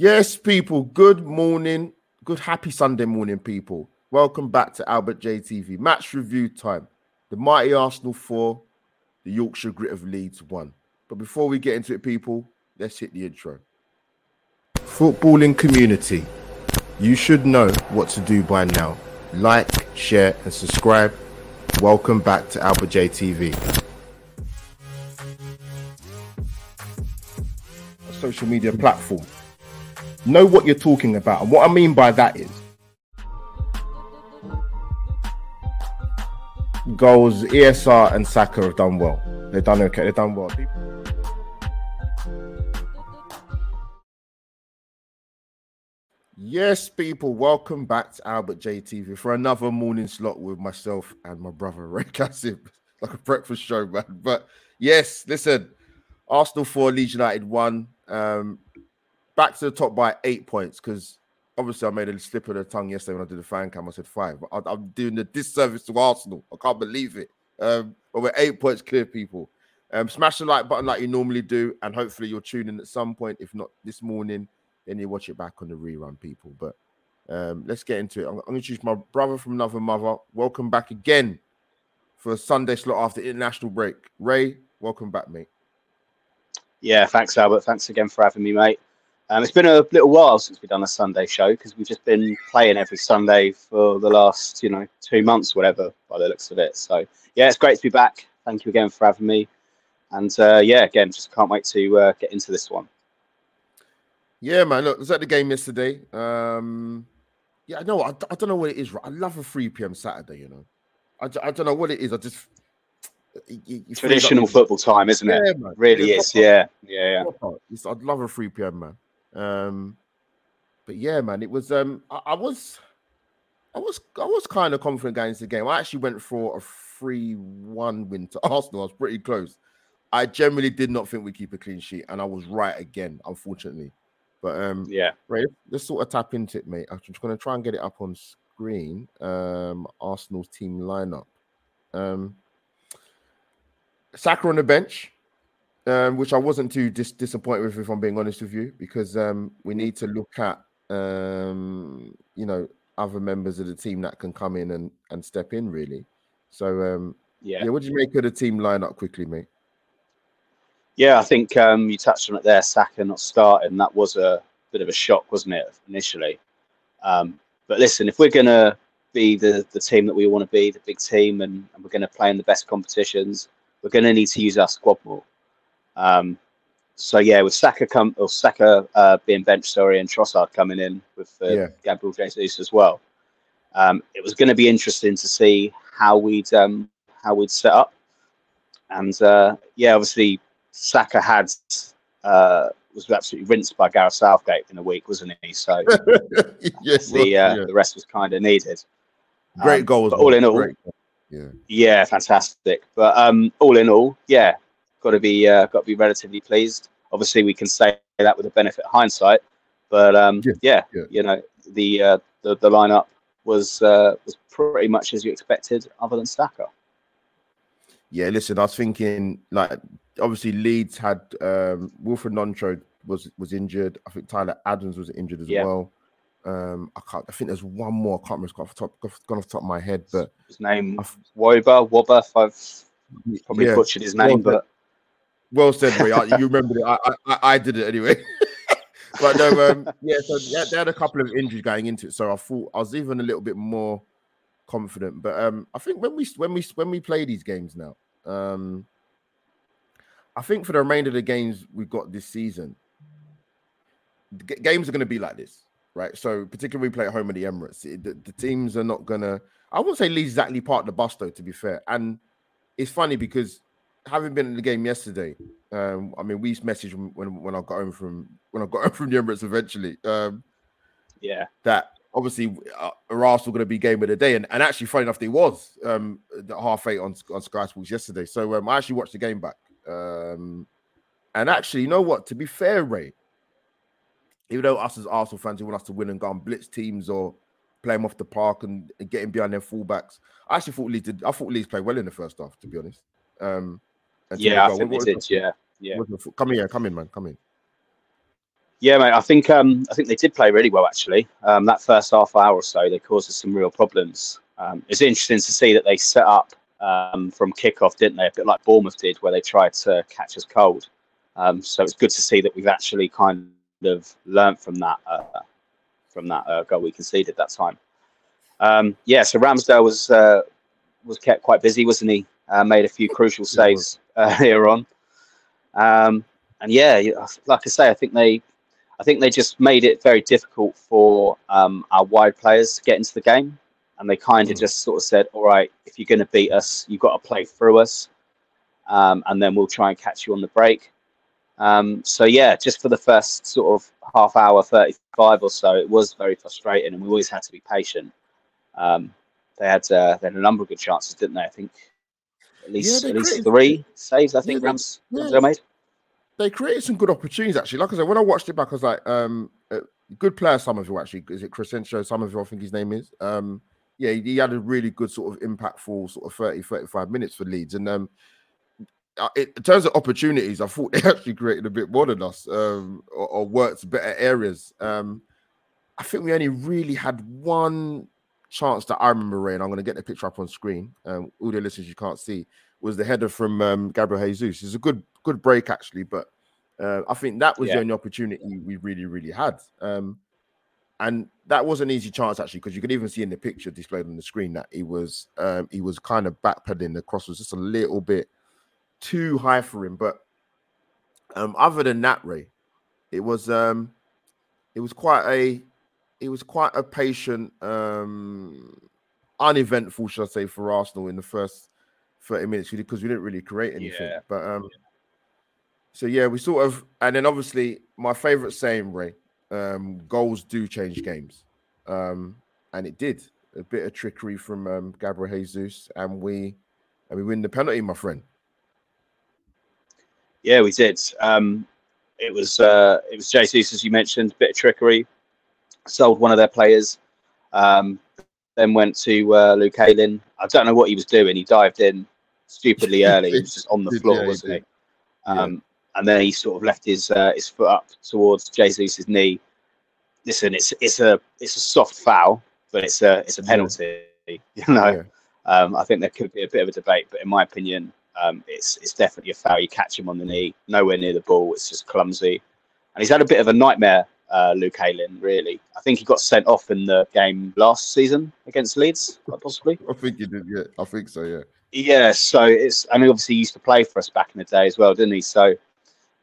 Yes, people. Good morning. Good happy Sunday morning, people. Welcome back to Albert JTV. Match review time. The mighty Arsenal 4, the Yorkshire Grit of Leeds 1. But before we get into it, people, let's hit the intro. Footballing community. You should know what to do by now. Like, share, and subscribe. Welcome back to Albert JTV. A social media platform know what you're talking about. And what I mean by that is goals, ESR and Saka have done well. They've done okay. They've done well. Yes, people, welcome back to Albert JTV for another morning slot with myself and my brother Ray Cassim, like a breakfast show, man. But yes, listen, Arsenal 4, Leeds United 1. Um, back to the top by eight points because obviously I made a slip of the tongue yesterday when I did the fan cam. I said five. but I, am doing a disservice to Arsenal. I can't believe it. Um, but we're eight points clear, people. Um, smash the like button like you normally do, and hopefully you'll tune in at some point. If not this morning, then you watch it back on the rerun, people. But um, let's get into it. I'm, I'm going to introduce my brother from another mother. Welcome back again for a Sunday slot after international break. Ray, welcome back, mate. Yeah, thanks, Albert. Thanks again for having me, mate. Um, it's been a little while since we've done a Sunday show because we've just been playing every Sunday for the last, you know, two months, whatever, by the looks of it. So, yeah, it's great to be back. Thank you again for having me. And uh, yeah, again, just can't wait to uh, get into this one. Yeah, man. Look, I was at the game yesterday. Um, yeah, no, I, I don't know what it is. I love a 3 p.m. Saturday, you know. I, I don't know what it is. I just you, you traditional football time, isn't it? Man. Really yeah, is. Yeah, yeah, yeah. I'd love a 3 p.m. man. Um, but yeah, man, it was. Um, I, I was, I was, I was kind of confident going into the game. I actually went for a three-one win to Arsenal. I was pretty close. I generally did not think we'd keep a clean sheet, and I was right again, unfortunately. But um, yeah, right. Let's sort of tap into it, mate. I'm just going to try and get it up on screen. Um, Arsenal's team lineup. Um, Saka on the bench um, which I wasn't too dis- disappointed with, if I'm being honest with you, because um, we need to look at um, you know other members of the team that can come in and, and step in really. So um, yeah, yeah. What did you make of the team lineup quickly, mate? Yeah, I think um, you touched on it there. Saka not starting that was a bit of a shock, wasn't it, initially? Um, but listen, if we're gonna be the the team that we want to be, the big team, and, and we're going to play in the best competitions, we're going to need to use our squad more. Um, so yeah, with Saka come or Saka uh, being bench, sorry, and Trossard coming in with uh, yeah. Gabriel Jesus as well. Um, it was going to be interesting to see how we'd um, how we'd set up, and uh, yeah, obviously Saka had uh, was absolutely rinsed by Gareth Southgate in a week, wasn't he? So yes, the uh, yeah. the rest was kind of needed. Great um, goals, all in all, yeah, yeah, fantastic. But um, all in all, yeah, got to be uh, got to be relatively pleased. Obviously, we can say that with the benefit of hindsight, but um, yeah, yeah, yeah, you know the uh, the, the lineup was uh, was pretty much as you expected, other than Saka. Yeah, listen, I was thinking like obviously Leeds had um, Wilfried Gnonto was was injured. I think Tyler Adams was injured as yeah. well. Um, I can't. I think there's one more. I can't remember off the top, gone off the top of my head, but his name Woba Wobber. I've probably yeah. butchered his name, well, but well said, Ray. you remember it. I, I, I did it anyway. but no, um, yeah. So they had a couple of injuries going into it, so I thought I was even a little bit more confident. But um, I think when we when we when we play these games now, um, I think for the remainder of the games we've got this season, g- games are going to be like this, right? So particularly we play at home at the Emirates, it, the, the, teams are not gonna. I wouldn't say Leeds exactly part of the bus though, to be fair. And it's funny because having been in the game yesterday, um, I mean, we messaged when when I got home from when I got home from the Emirates eventually. Um, yeah, that obviously uh, Arsenal going to be game of the day, and, and actually, funny enough, they was um, half eight on on Sky Sports yesterday. So um, I actually watched the game back, um, and actually, you know what? To be fair, Ray, even though us as Arsenal fans, you want us to win and go and blitz teams or play them off the park and, and getting behind their fullbacks, I actually thought Leeds did. I thought Leeds played well in the first half, to be honest. Um, yeah, I think what, did. Yeah, yeah. Come here, come in, man. Come in. Yeah, mate. I think um, I think they did play really well actually. Um, that first half hour or so, they caused us some real problems. Um, it's interesting to see that they set up um, from kickoff, didn't they? A bit like Bournemouth did, where they tried to catch us cold. Um, so it's good to see that we've actually kind of learned from that uh, from that uh, goal we conceded that time. Um, yeah, so Ramsdale was uh, was kept quite busy, wasn't he? Uh, made a few crucial saves uh, here on, um, and yeah, like I say, I think they, I think they just made it very difficult for um, our wide players to get into the game, and they kind of mm. just sort of said, "All right, if you're going to beat us, you've got to play through us, um, and then we'll try and catch you on the break." Um, so yeah, just for the first sort of half hour, thirty-five or so, it was very frustrating, and we always had to be patient. Um, they had uh, they had a number of good chances, didn't they? I think at least yeah, at least three saves. I think yeah, Rams, yeah. made. They created some good opportunities actually. Like I said, when I watched it back, I was like, um, uh, good player. Summerville actually is it Crysencio? Some of you, I think his name is. Um, yeah, he, he, had a really good sort of impactful sort of 30, 35 minutes for Leeds, and um, uh, in terms of opportunities, I thought they actually created a bit more than us, um, or, or worked better areas. Um, I think we only really had one chance that I remember, Ray, and I'm going to get the picture up on screen. Um, all the listeners you can't see was the header from um, Gabriel Jesus. It's a good good break actually, but uh, I think that was yeah. the only opportunity we really really had. Um, and that was an easy chance actually because you could even see in the picture displayed on the screen that he was um, he was kind of backpedaling. The cross was just a little bit too high for him, but um, other than that, Ray, it was um, it was quite a it was quite a patient, um, uneventful, should I say, for Arsenal in the first 30 minutes because we didn't really create anything. Yeah. But um, so yeah, we sort of, and then obviously my favorite saying, Ray, um, goals do change games, um, and it did. A bit of trickery from um, Gabriel Jesus, and we and we win the penalty, my friend. Yeah, we did. Um, it was uh, it was Jesus, as you mentioned, bit of trickery sold one of their players. Um, then went to uh, Luke Ayling. I don't know what he was doing. He dived in stupidly early. He was just on the floor, yeah, wasn't he? Um, yeah. And then he sort of left his uh, his foot up towards Jesus' knee. Listen, it's it's a it's a soft foul, but it's a it's a penalty. Yeah. You know, um, I think there could be a bit of a debate, but in my opinion, um, it's it's definitely a foul. You catch him on the knee, nowhere near the ball. It's just clumsy, and he's had a bit of a nightmare uh, Luke Ayling, really. I think he got sent off in the game last season against Leeds, quite possibly. I think he did, yeah. I think so, yeah. Yeah, so it's, I mean, obviously he used to play for us back in the day as well, didn't he? So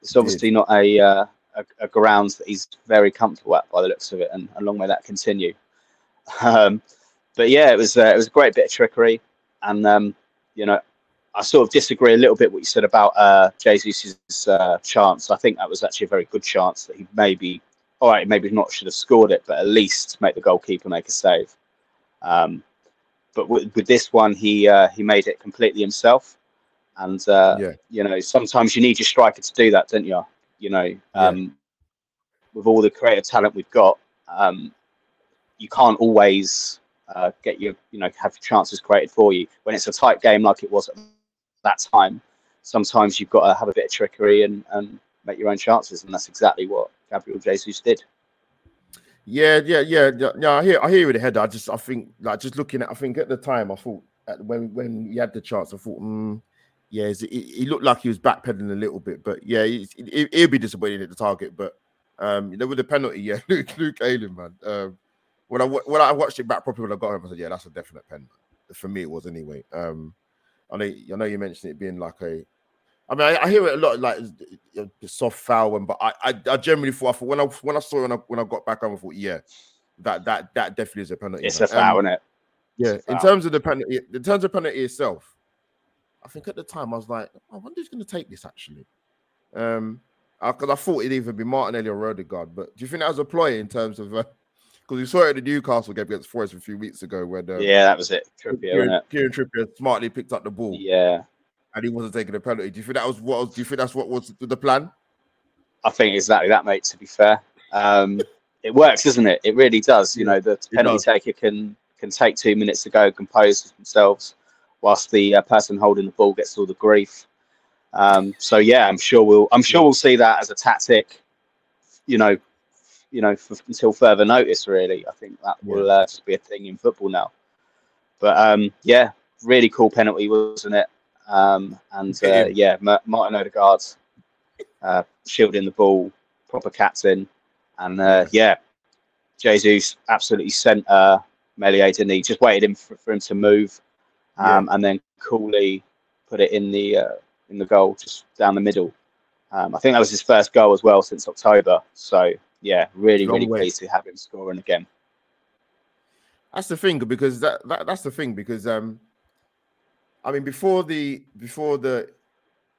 it's obviously not a, uh, a, a, ground that he's very comfortable at by the looks of it, and, and long may that continue. Um, but yeah, it was, uh, it was a great bit of trickery. And, um, you know, I sort of disagree a little bit what you said about uh, Jesus' uh, chance. I think that was actually a very good chance that he maybe all right, maybe not should have scored it, but at least make the goalkeeper make a save. Um, but with, with, this one, he uh, he made it completely himself, and uh, yeah. you know sometimes you need your striker to do that, don't you? You know, um, yeah. with all the creative talent we've got, um, you can't always uh, get your you know have chances created for you when it's a tight game like it was at that time. Sometimes you've got to have a bit of trickery and, and make your own chances, and that's exactly what Gabriel Jesus did. Yeah, yeah, yeah, yeah. I hear, I hear you with the head. I just, I think, like, just looking at, I think at the time, I thought when when he had the chance, I thought, mm, yeah, he, looked like he was backpedaling a little bit, but yeah, he, will be disappointed at the target. But um, you know, with the penalty, yeah, Luke, Luke Ayling, man. Um, when I when I watched it back properly when I got home, I said, yeah, that's a definite pen. For me, it was anyway. Um, I know, I know you mentioned it being like a I mean, I, I, hear it a lot, like the soft foul, and but I, I, I generally thought, I thought when I when I saw it when I, when I got back home, I thought, yeah, that that that definitely is a penalty. It's a foul, um, isn't it? Yeah, in terms of the penalty, in terms of penalty itself, I think at the time I was like, I wonder who's going to take this actually, um, because I, I, thought it'd either be Martinelli or Odegaard. But do you think that was a ploy in terms of? Because uh, we saw it at the Newcastle game against Forest a few weeks ago, where um, yeah, that was it. Trippier, Kieran, Kieran Trippier smartly picked up the ball. Yeah, and he wasn't taking a penalty. Do you think that was what? Do you think that's what was the plan? I think exactly that, mate. To be fair, um, it works, doesn't it? It really does. You know, the penalty taker can can take two minutes to go, compose themselves, whilst the uh, person holding the ball gets all the grief. Um, so yeah, I'm sure we'll I'm sure we'll see that as a tactic. You know, you know, for, until further notice. Really, I think that will uh, be a thing in football now. But um, yeah, really cool penalty, wasn't it? Um, and uh, yeah, Martin Odegaard uh, shielding the ball, proper captain, and uh, yeah, Jesus absolutely sent uh, Meslier, didn't he? Just waited him for, for him to move, um, yeah. and then coolly put it in the uh, in the goal, just down the middle. Um, I think that was his first goal as well since October. So yeah, really, really way. pleased to have him scoring again. That's the thing because that, that that's the thing because um, I mean before the before the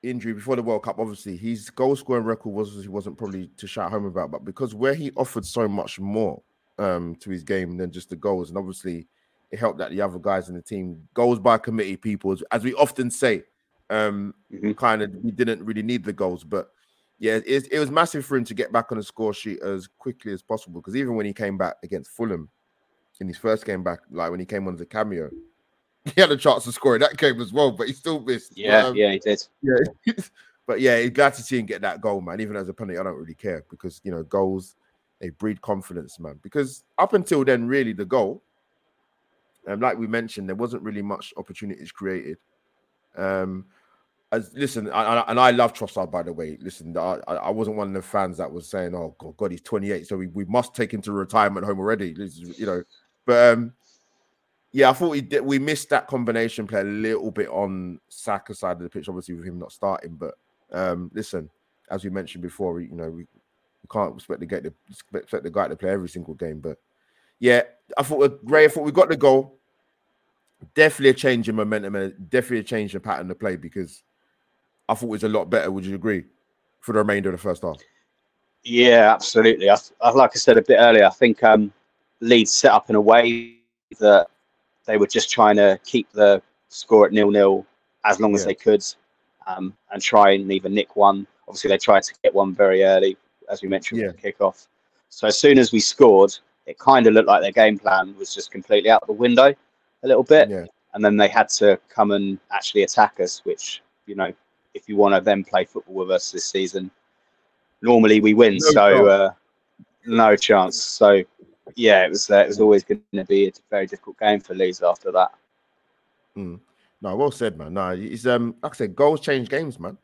injury before the World Cup, obviously his goal scoring record was he wasn't probably to shout home about, but because where he offered so much more um to his game than just the goals, and obviously it helped that the other guys in the team goals by committee people, as we often say, um, mm-hmm. kind of we didn't really need the goals, but yeah, it, it was massive for him to get back on the score sheet as quickly as possible because even when he came back against Fulham in his first game back, like when he came on as a cameo, he had a chance to score in that game as well, but he still missed. Yeah, but, um, yeah, he did. Yeah, but yeah, glad to see him get that goal, man. Even as a penalty, I don't really care because you know goals they breed confidence, man. Because up until then, really, the goal, and um, like we mentioned, there wasn't really much opportunities created. Um, as listen, I, I, and I love Trossard, by the way. Listen, I, I wasn't one of the fans that was saying, "Oh God, God he's 28, so we, we must take him to retirement home already." You know, but um, yeah, I thought we did. We missed that combination play a little bit on Saka's side of the pitch, obviously with him not starting. But um, listen, as we mentioned before, you know, we, we can't expect the, the expect the guy to play every single game. But yeah, I thought Gray. I thought we got the goal. Definitely a change in momentum and definitely a change in pattern of play because I thought it was a lot better. Would you agree for the remainder of the first half? Yeah, absolutely. I, like I said a bit earlier, I think um, Leeds set up in a way that they were just trying to keep the score at nil nil as long as they could, um, and try and either nick one. Obviously, they tried to get one very early, as we mentioned yeah. with the kickoff. So as soon as we scored, it kind of looked like their game plan was just completely out the window a little bit, yeah. and then they had to come and actually attack us, which you know if you want to then play football with us this season. Normally we win, no so uh, no chance. So yeah, it was uh, it was always going to be a very difficult game for Leeds after that. Mm. No, well said, man. No, it's um like I said, goals change games, man.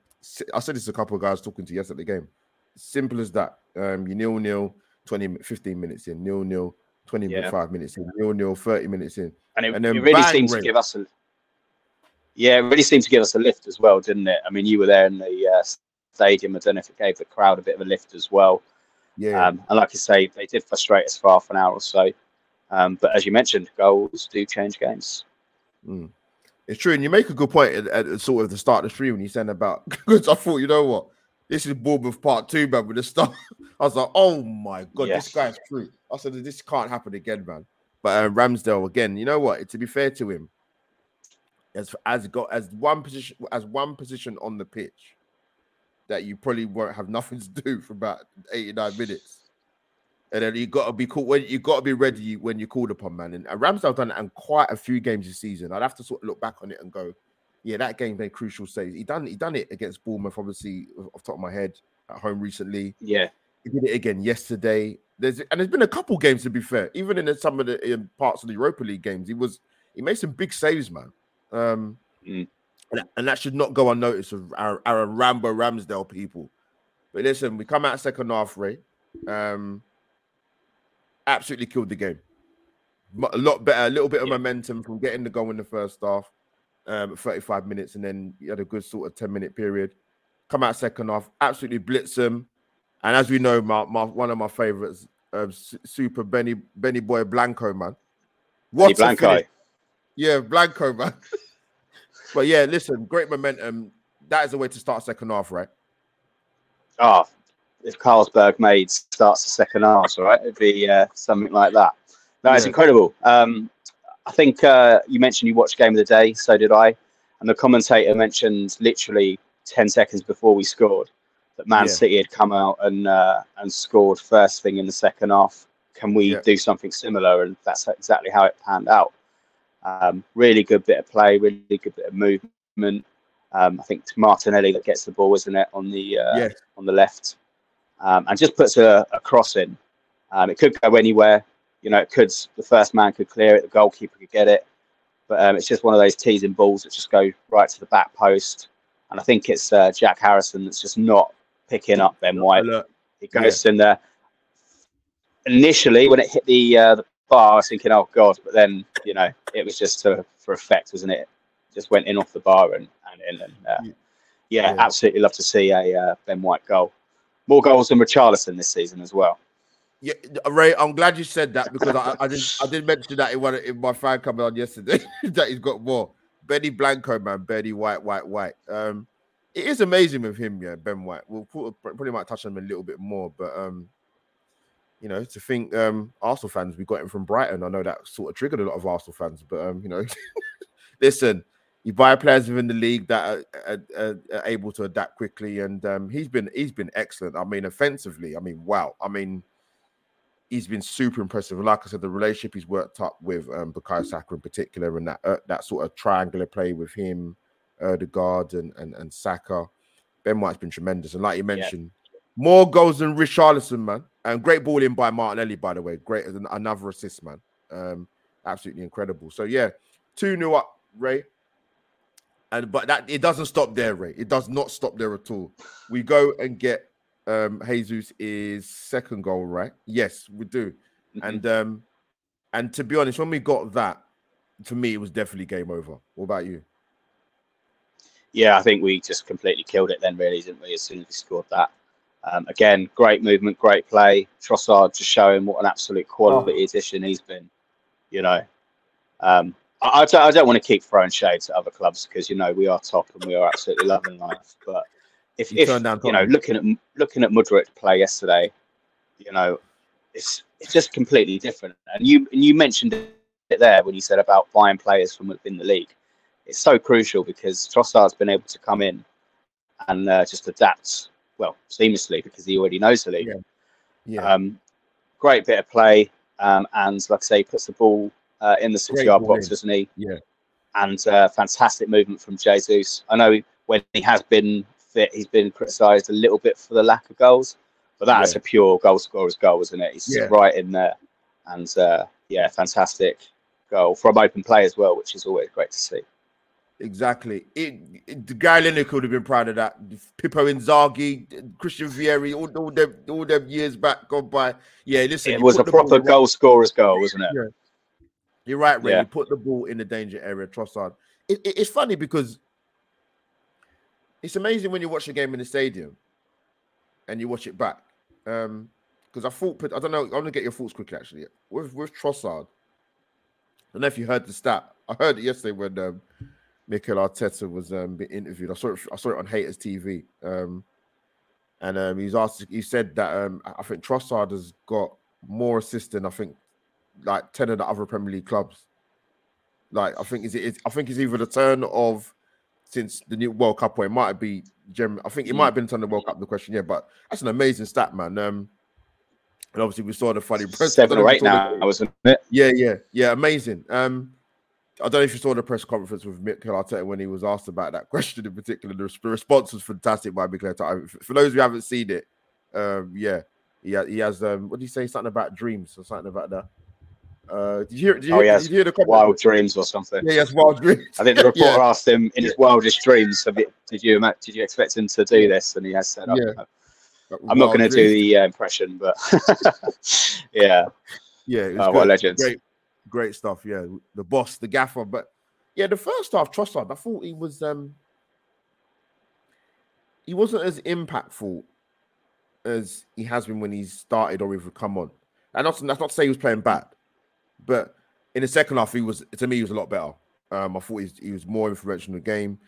I said this to a couple of guys talking to yesterday game. Simple as that. Um, you nil nil, 20, 15 minutes in, nil nil, 25 yeah. minutes in, nil nil, 30 minutes in. And it, and then it really seems to give us a yeah, it really seemed to give us a lift as well, didn't it? I mean, you were there in the uh, stadium. I don't know if it gave the crowd a bit of a lift as well. Yeah. Um, and like I say, they did frustrate us for half an hour or so. Um, but as you mentioned, goals do change games. Mm. It's true, and you make a good point at, at, sort of the start of the stream when you said about because I thought, you know what, this is Bournemouth part two, man. With the start, I was like, oh my god, yes. this guy's true. I said this can't happen again, man. But uh, Ramsdale again, you know what? To be fair to him, as as got as one position as one position on the pitch that you probably won't have nothing to do for about 89 minutes. And then you gotta be cool when you gotta be ready when you're called upon, man. And, and have done it in quite a few games this season. I'd have to sort of look back on it and go, yeah, that game made crucial saves. He done he done it against Bournemouth, obviously, off top of my head at home recently. Yeah, he did it again yesterday. There's and there's been a couple games to be fair, even in some of the in parts of the Europa League games, he was he made some big saves, man. Um, mm. And, and, that should not go unnoticed of our, our Rambo Ramsdale people. But listen, we come out second half, Ray. Um, absolutely killed the game. A lot better, a little bit of yeah. momentum from getting the goal in the first half, um, 35 minutes, and then you had a good sort of 10 minute period. Come out second half, absolutely blitz them. And as we know, my, my one of my favorites, uh, Super Benny Benny Boy Blanco, man. What Blanco. Yeah, Blanco, man. but yeah, listen, great momentum. That is the way to start second half, right? Oh, if Carlsberg made starts the second half, right? It'd be uh, something like that. That is yeah. incredible. Um, I think uh, you mentioned you watched Game of the Day, so did I. And the commentator mentioned literally 10 seconds before we scored that Man yeah. City had come out and uh, and scored first thing in the second half. Can we yeah. do something similar? And that's exactly how it panned out. Um, really good bit of play, really good bit of movement. Um, I think Martinelli that gets the ball, isn't it, on the uh, on the left, um, and just puts a, a, cross in. Um, it could go anywhere. You know, it could the first man could clear it, the goalkeeper could get it, but um, it's just one of those teasing balls that just go right to the back post. And I think it's uh, Jack Harrison that's just not picking up Ben White. It goes yeah. in there. Initially, when it hit the uh, the bar, I was thinking, "Oh God!" But then, you know, it was just to, for effect, wasn't it? Just went in off the bar and and in. And uh, yeah, yeah, absolutely love to see a uh, Ben White goal. More goals than Richarlison this season as well. Yeah, Ray, I'm glad you said that because I, I did I did mention that in one in my fan coming on yesterday that he's got more. Benny Blanco, man, Benny White, White, White. Um, it is amazing with him, yeah, Ben White. We'll probably might touch on him a little bit more, but um, you know, to think um Arsenal fans we got him from Brighton. I know that sort of triggered a lot of Arsenal fans, but um, you know, listen, you buy players within the league that are, are, are able to adapt quickly, and um, he's been he's been excellent. I mean, offensively, I mean, wow. I mean, he's been super impressive. And like I said, the relationship he's worked up with um, Bukayo Saka in particular, and that uh, that sort of triangular play with him, Odegaard and and, and Saka, Ben White's been tremendous. And like you mentioned, yeah. More goals than Richarlison, man. And great ball in by Martinelli, by the way. Great another assist, man. Um, absolutely incredible. So yeah, two new up, Ray. And but that it doesn't stop there, Ray. It does not stop there at all. We go and get um Jesus is second goal, right? Yes, we do. Mm-hmm. And um and to be honest, when we got that, for me, it was definitely game over. What about you? Yeah, I think we just completely killed it then, really, didn't we? As soon as we scored that. Um, again, great movement, great play. Trossard just showing what an absolute quality oh. addition he's been. You know, um, I, I, don't, I don't want to keep throwing shades at other clubs because you know we are top and we are absolutely loving life. But if, you, if you know looking at looking at Mudryk play yesterday, you know it's it's just completely different. And you and you mentioned it there when you said about buying players from within the league. It's so crucial because Trossard's been able to come in and uh, just adapt well seamlessly because he already knows the league. Yeah. yeah. Um, great bit of play, um, and like I say, puts the ball uh, in the six-yard box, doesn't he? Yeah. And uh, fantastic movement from Jesus. I know when he has been fit, he's been criticised a little bit for the lack of goals, but that's yeah. a pure goal scorer's goal, isn't it? He's yeah. right in there, and uh, yeah, fantastic goal from open play as well, which is always great to see. Exactly. It, it, the guy Lineker would have been proud of that. Pippo Inzaghi, Christian Vieri, all, all them all them years back gone by. Yeah, listen. It was a proper goal scorer's goal, wasn't it? Yeah. You're right, Ray. Yeah. You put the ball in the danger area, Trossard. It, it, it's funny because it's amazing when you watch a game in the stadium and you watch it back. Um, because I thought I don't know. I'm gonna get your thoughts quickly. Actually, with with Trossard, I don't know if you heard the stat. I heard it yesterday when um, Mikel Arteta was um, being interviewed. I saw it. I saw it on Haters TV. Um, and um, he's asked. He said that um, I think Trossard has got more assists than I think like ten of the other Premier League clubs. Like I think is it? I think it's either the turn of since the new World Cup, or it might be Gem. I think it might have been turn the World Cup. The question, yeah, but that's an amazing stat, man. Um, and obviously we saw the funny press. Seven or eight now, the, wasn't? Yeah, yeah, yeah. Amazing. Um, I don't know if you saw the press conference with Mikel Arteta when he was asked about that question in particular. The response was fantastic by Mikel Arteta. For those who haven't seen it, um, yeah, he, he has. Um, what did he say? Something about dreams or something about that. Uh, did you hear? Did you, oh, hear, yes. did you hear the comment? Wild dreams or something? Yeah, yes, wild dreams. I think the reporter yeah. asked him in his wildest dreams, "Did you did you expect him to do this?" And he has said, yeah. "I'm not going to do the uh, impression, but yeah, yeah, oh, what a legend! Great, great stuff. Yeah, the boss, the gaffer. But yeah, the first half, Trossard, I thought he was um he wasn't as impactful as he has been when he's started or even come on. And that's, that's not to say he was playing bad. But in the second half, he was to me he was a lot better. Um, I thought he was, more influential in the game.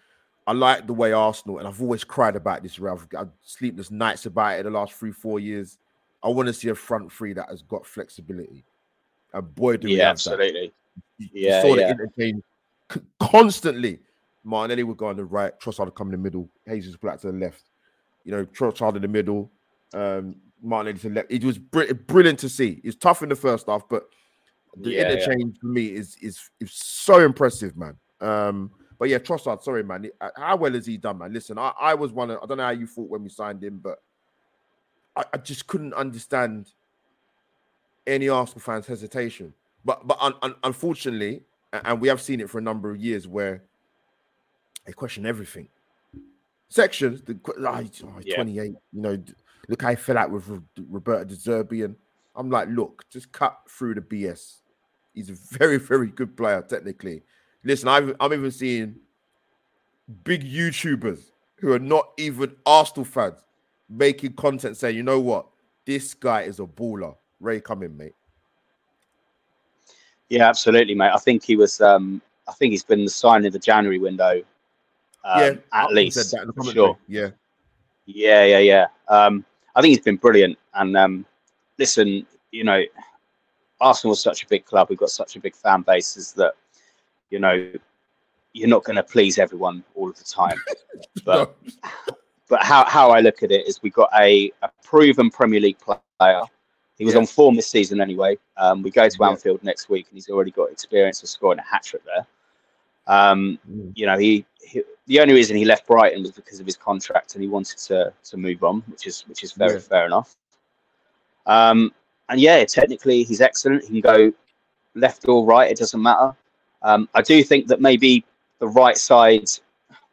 I like the way Arsenal, and I've always cried about this. I've got sleepless nights about it the last three, four years. I want to see a front three that has got flexibility. And boy, do we yeah, absolutely. You, yeah, saw yeah. the interchange constantly. Martinelli would go on the right, Trossard would come in the middle, Jesus would to the left. You know, Trossard in the middle, um, Martinelli to the left. It was br- brilliant to see. It's tough in the first half, but the yeah, interchange yeah. for me is is is so impressive, man. Um, but yeah, Trossard, sorry, man. Uh, how well has he done, man? Listen, I, I was one of, I don't know how you thought when we signed him, but I, I just couldn't understand any Arsenal fans hesitation. But but un, un, unfortunately, and we have seen it for a number of years where they question everything. Sections, the ah, oh, yeah. 28, you know, look how I fell out with Roberto De Zerbi, and I'm like, look, just cut through the BS. He's a very, very good player technically. Listen, I've, I'm even seeing big YouTubers who are not even Arsenal fans making content saying, you know what, this guy is a baller. Ray, come in, mate. Yeah, absolutely, mate. I think he was. Um, I think he's been the sign of the January window. Um, yeah, at least sure. Yeah, yeah, yeah, yeah. Um, I think he's been brilliant. And um, listen, you know, Arsenal is such a big club. We've got such a big fan base. Is that you know you're not going to please everyone all of the time. But but how, how I look at it is we've got a, a proven Premier League player. He was yeah. on form this season anyway. Um, we go to yeah. Anfield next week, and he's already got experience of scoring a hat trick there. Um, mm. You know, he, he, the only reason he left Brighton was because of his contract, and he wanted to to move on, which is which is very yeah. fair enough. Um, and yeah, technically he's excellent. He can go left or right; it doesn't matter. Um, I do think that maybe the right side,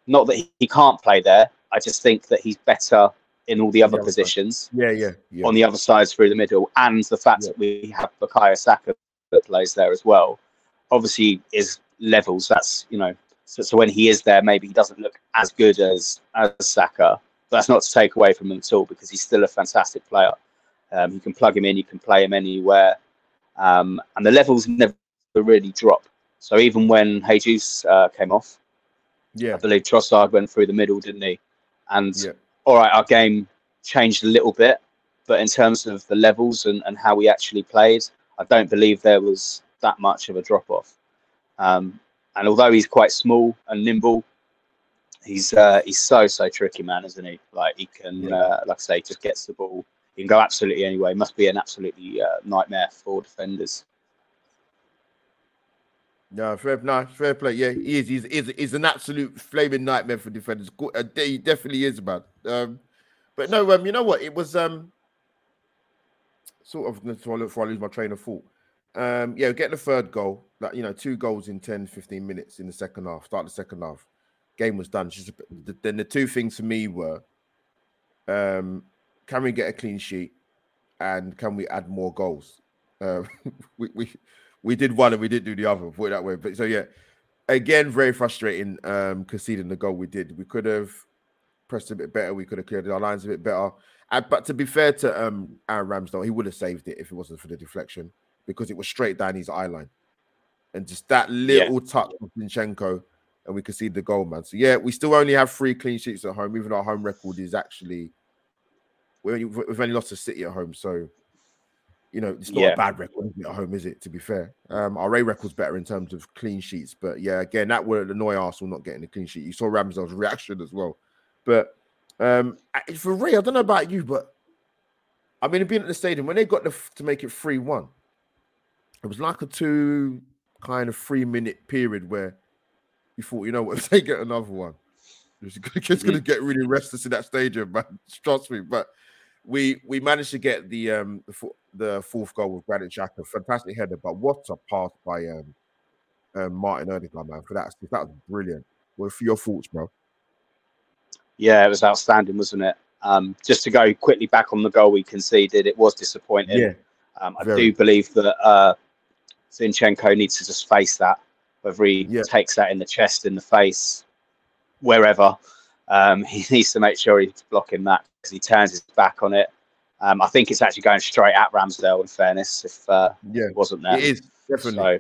not that he, he can't play there. I just think that he's better in all the other the positions. Yeah, yeah, yeah, On the other sides through the middle, and the fact yeah. that we have Bukayo Saka that plays there as well, obviously is levels. That's you know, so, so when he is there, maybe he doesn't look as good as as Saka. But that's not to take away from him at all because he's still a fantastic player. Um, you can plug him in, you can play him anywhere, um, and the levels never really drop. So even when Jesus uh, came off, yeah, I believe Trossard went through the middle, didn't he? And yeah. All right, our game changed a little bit, but in terms of the levels and, and how we actually played, I don't believe there was that much of a drop off. Um, and although he's quite small and nimble, he's uh, he's so so tricky, man, isn't he? Like he can, uh, like I say, just gets the ball. He can go absolutely anyway. Must be an absolutely uh, nightmare for defenders. No, fair, no, fair play. Yeah, he is. He's, he's, he's an absolute flaming nightmare for defenders. Uh, he definitely is, man. Um, but no, um, you know what? It was um, sort of before I lose my train of thought. Um, yeah, get the third goal. Like you know, two goals in 10, 15 minutes in the second half. Start the second half. Game was done. Just then the two things for me were, um, can we get a clean sheet, and can we add more goals? Uh, we we we did one and we didn't do the other. Put it that way. But so yeah, again, very frustrating. Um, conceding the goal we did. We could have pressed a bit better. We could have cleared our lines a bit better. And, but to be fair to um Aaron Ramsdale, he would have saved it if it wasn't for the deflection because it was straight down his eye line. And just that little yeah. touch of Zinchenko, and we could see the goal, man. So yeah, we still only have three clean sheets at home. Even our home record is actually we've only lost to City at home, so you know, it's not yeah. a bad record at home, is it? To be fair, um, our A record's better in terms of clean sheets, but yeah, again, that would annoy Arsenal not getting a clean sheet. You saw Ramsdale's reaction as well, but um, for Ray, I don't know about you, but I mean, being at the stadium when they got the, to make it three one, it was like a two kind of three minute period where you thought, you know what, if they get another one, it's, it's going to get really restless in that stadium, man. Trust me, but we we managed to get the um the, the fourth goal with Granit Xhaka, fantastic header, but what a pass by um, um Martin Odegaard, man, for that that was brilliant. What for your thoughts, bro? Yeah, it was outstanding, wasn't it? Um, just to go quickly back on the goal we conceded, it was disappointing. Yeah, um, I very. do believe that uh, Zinchenko needs to just face that, whether he yeah. takes that in the chest, in the face, wherever. Um, he needs to make sure he's blocking that because he turns his back on it. Um, I think it's actually going straight at Ramsdale. In fairness, if uh, yeah, it wasn't there, it is definitely. So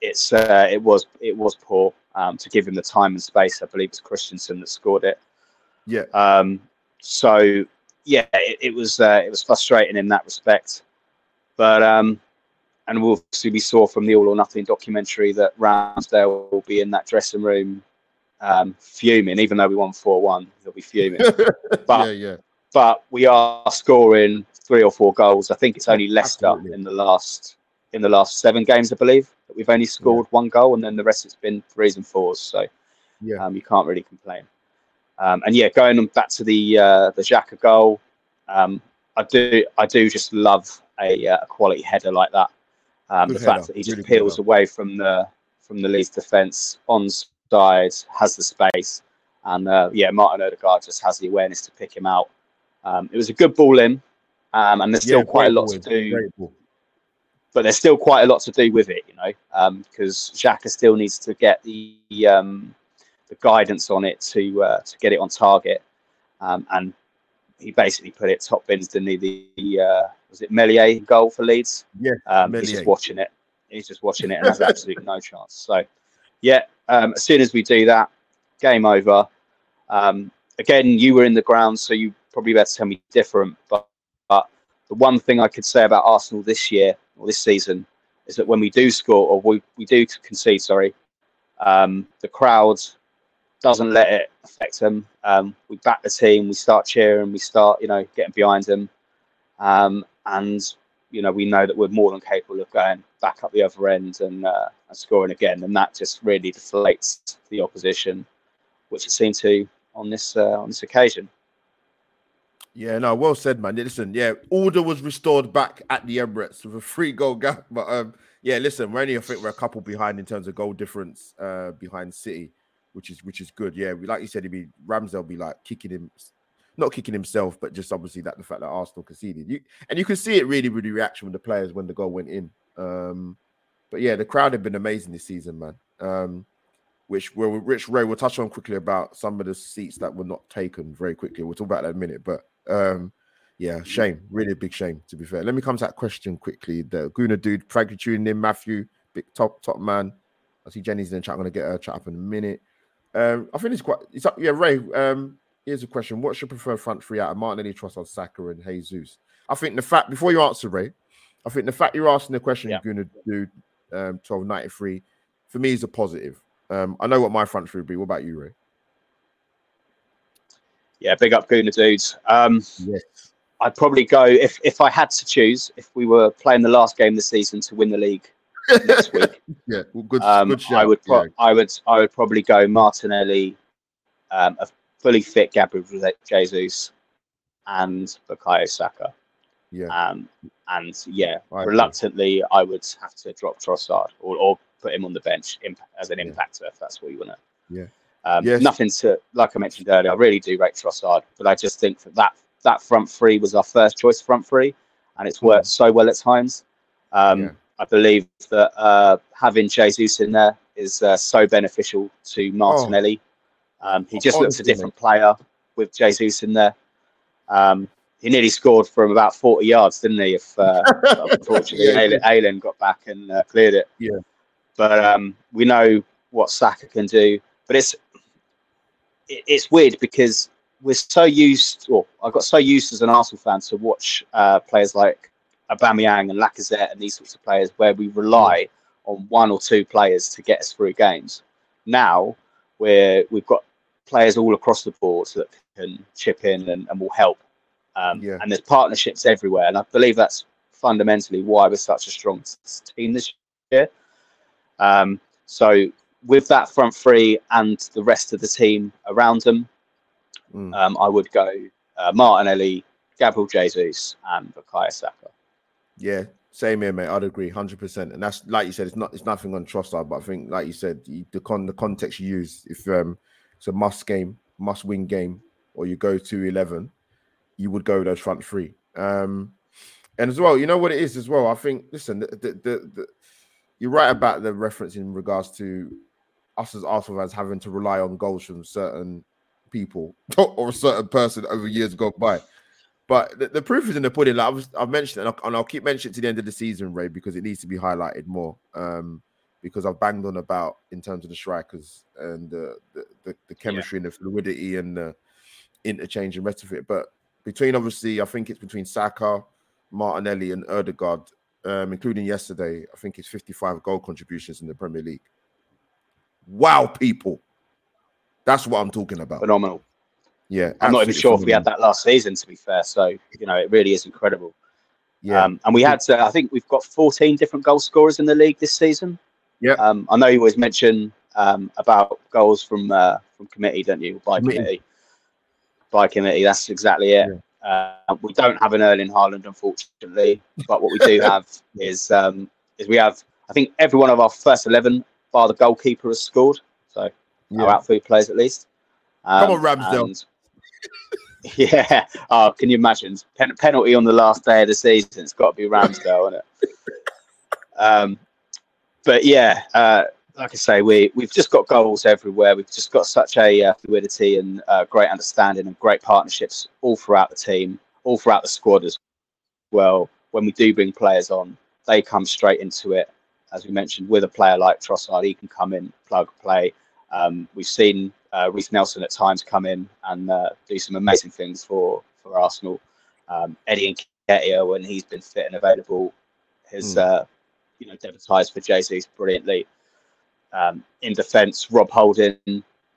it's uh, it was it was poor um, to give him the time and space. I believe it's Christensen that scored it. Yeah. Um, so yeah, it, it was uh, it was frustrating in that respect, but um, and we'll see. We saw from the All or Nothing documentary that Ramsdale will be in that dressing room um, fuming, even though we won 4 1, he'll be fuming. but, yeah, yeah. but we are scoring three or four goals. I think it's only Leicester Absolutely. in the last in the last seven games, I believe, that we've only scored yeah. one goal, and then the rest has been threes and fours. So yeah, um, you can't really complain. Um, and yeah, going back to the uh, the Xhaka goal, um, I do I do just love a, uh, a quality header like that. Um, the Good fact that he just really peels away from the from the Leeds defence on side, has the space, and uh, yeah, Martin Odegaard just has the awareness to pick him out. Um, it was a good ball in, um, and there's still Yeah, quite a lot to do but there's still quite a lot to do with it, you know, because Xhaka still needs to get the um, the guidance on it to uh, to get it on target, um, and he basically put it top bins, didn't he? The, the uh, was it Meslier goal for Leeds? Yeah, um, he's just watching it. He's just watching it and has absolutely no chance. So, yeah, um, as soon as we do that, game over. Um, again, you were in the ground, so you probably better tell me different. But, but the one thing I could say about Arsenal this year or this season is that when we do score or we, we do concede, sorry, um, the crowd doesn't let it affect them. Um, we back the team, we start cheering, we start, you know, getting behind them. Um, and, you know, we know that we're more than capable of going back up the other end and, uh, scoring again. And that just really deflates the opposition, which it seemed to on this uh, on this occasion. Yeah, no, well said, man. Listen, yeah, order was restored back at the Emirates with a three goal gap. But um, yeah, listen, we're only I think we're a couple behind in terms of goal difference uh behind City, which is which is good. Yeah, we like you said, it'd be Ramsdale be like kicking him, not kicking himself, but just obviously that the fact that Arsenal conceded. You and you can see it really with the reaction with the players when the goal went in. Um, but yeah, the crowd have been amazing this season, man. Um, which we'll Rich Ray will touch on quickly about some of the seats that were not taken very quickly. We'll talk about that in a minute, but um, yeah, shame, really a big shame to be fair. Let me come to that question quickly. The Guna dude, you tuning in, Matthew, big top top man. I see Jenny's in the chat. I'm gonna get her chat up in a minute. Um, I think it's quite. It's up. Yeah, Ray. Um, here's a question: What's your preferred front three out of Martinelli, Trossard, Saka, and Jesus? I think the fact before you answer, Ray, I think the fact you're asking the question, Yeah. you're gonna do um 1293 for me is a positive. Um, I know what my front three would be. What about you, Ray? Yeah, big up Guna dudes. Um, Yes. I'd probably go if if I had to choose. If we were playing the last game of the season to win the league next week, yeah, well, good. um, good shout. I would pro- yeah. I would I would probably go Martinelli, um, a fully fit Gabriel Jesus, and Bukayo Saka. Yeah. Um, and yeah, I agree. reluctantly, I would have to drop Trossard or, or put him on the bench imp- as an Yeah. if that's what you want to. Yeah. Um, Yes. Nothing to like I mentioned earlier. I really do rate Trossard, but I just think that that, that front three was our first choice front three, and it's worked so well at times. Um, Yeah. I believe that uh, having Jesus in there is uh, so beneficial to Martinelli. Um, he just looks a different player with Jesus in there. Um, he nearly scored from about 40 yards, didn't he? If uh, unfortunately Yeah, he Ayling, Ayling got back and uh, cleared it. Yeah. But um, we know what Saka can do. But it's it, it's weird because we're so used, or I got so used as an Arsenal fan to watch uh, players like Aubameyang and Lacazette and these sorts of players where we rely on one or two players to get us through games. Now we're we've got players all across the board that can chip in and, and will help. Um, Yeah. And there's partnerships everywhere, and I believe that's fundamentally why we're such a strong team this year. Um, so with that front three and the rest of the team around them, Mm. um, I would go uh, Martinelli, Gabriel Jesus, and Bukayo Saka. Yeah, same here, mate. I'd agree, hundred percent. And that's like you said, it's not it's nothing on Trossard, but I think, like you said, you, the con the context you use, if um it's a must game, must win game, or you go to eleven, you would go with those front three. Um, and as well, you know what it is as well. I think, listen, the, the, the, the you're right about the reference in regards to us as Arsenal fans having to rely on goals from certain people or a certain person over years gone by. But the, the proof is in the pudding. Like I was, I've mentioned, and I'll, and I'll keep mentioning it to the end of the season, Ray, because it needs to be highlighted more. Um, because I've banged on about in terms of the strikers and the the, the, the chemistry and the fluidity and the interchange and rest of it. But between obviously, I think it's between Saka, Martinelli, and Odegaard, um, including yesterday, I think it's 55 goal contributions in the Premier League. Wow, people. That's what I'm talking about. Phenomenal. Yeah. I'm not even sure if we had that last season, to be fair. So you know, it really is incredible. Yeah. Um, and we had, uh, I think we've got 14 different goal scorers in the league this season. Yeah. Um, I know you always mention um, about goals from uh, from committee, don't you? By Committee. By committee. That's exactly it. Uh, we don't have an Erling Haaland, unfortunately, but what we do have is um, is we have. I think every one of our first eleven, bar the goalkeeper, has scored. So yeah. our outfield players at least. Um, Come on, Ramsdale. And, yeah. Oh, can you imagine Pen- penalty on the last day of the season? It's got to be Ramsdale, isn't it? Um, but yeah, uh, like I say, we we've just got goals everywhere. We've just got such a uh, fluidity and uh, great understanding and great partnerships all throughout the team, all throughout the squad as well. When we do bring players on, they come straight into it. As we mentioned, with a player like Trossard, he can come in, plug, play. Um, we've seen uh, Reiss Nelson at times come in and uh, do some amazing things for for Arsenal. Um, Eddie Nketiah, when he's been fit and available, has mm. you know deputised for Jesus brilliantly. Um, in defence, Rob Holding.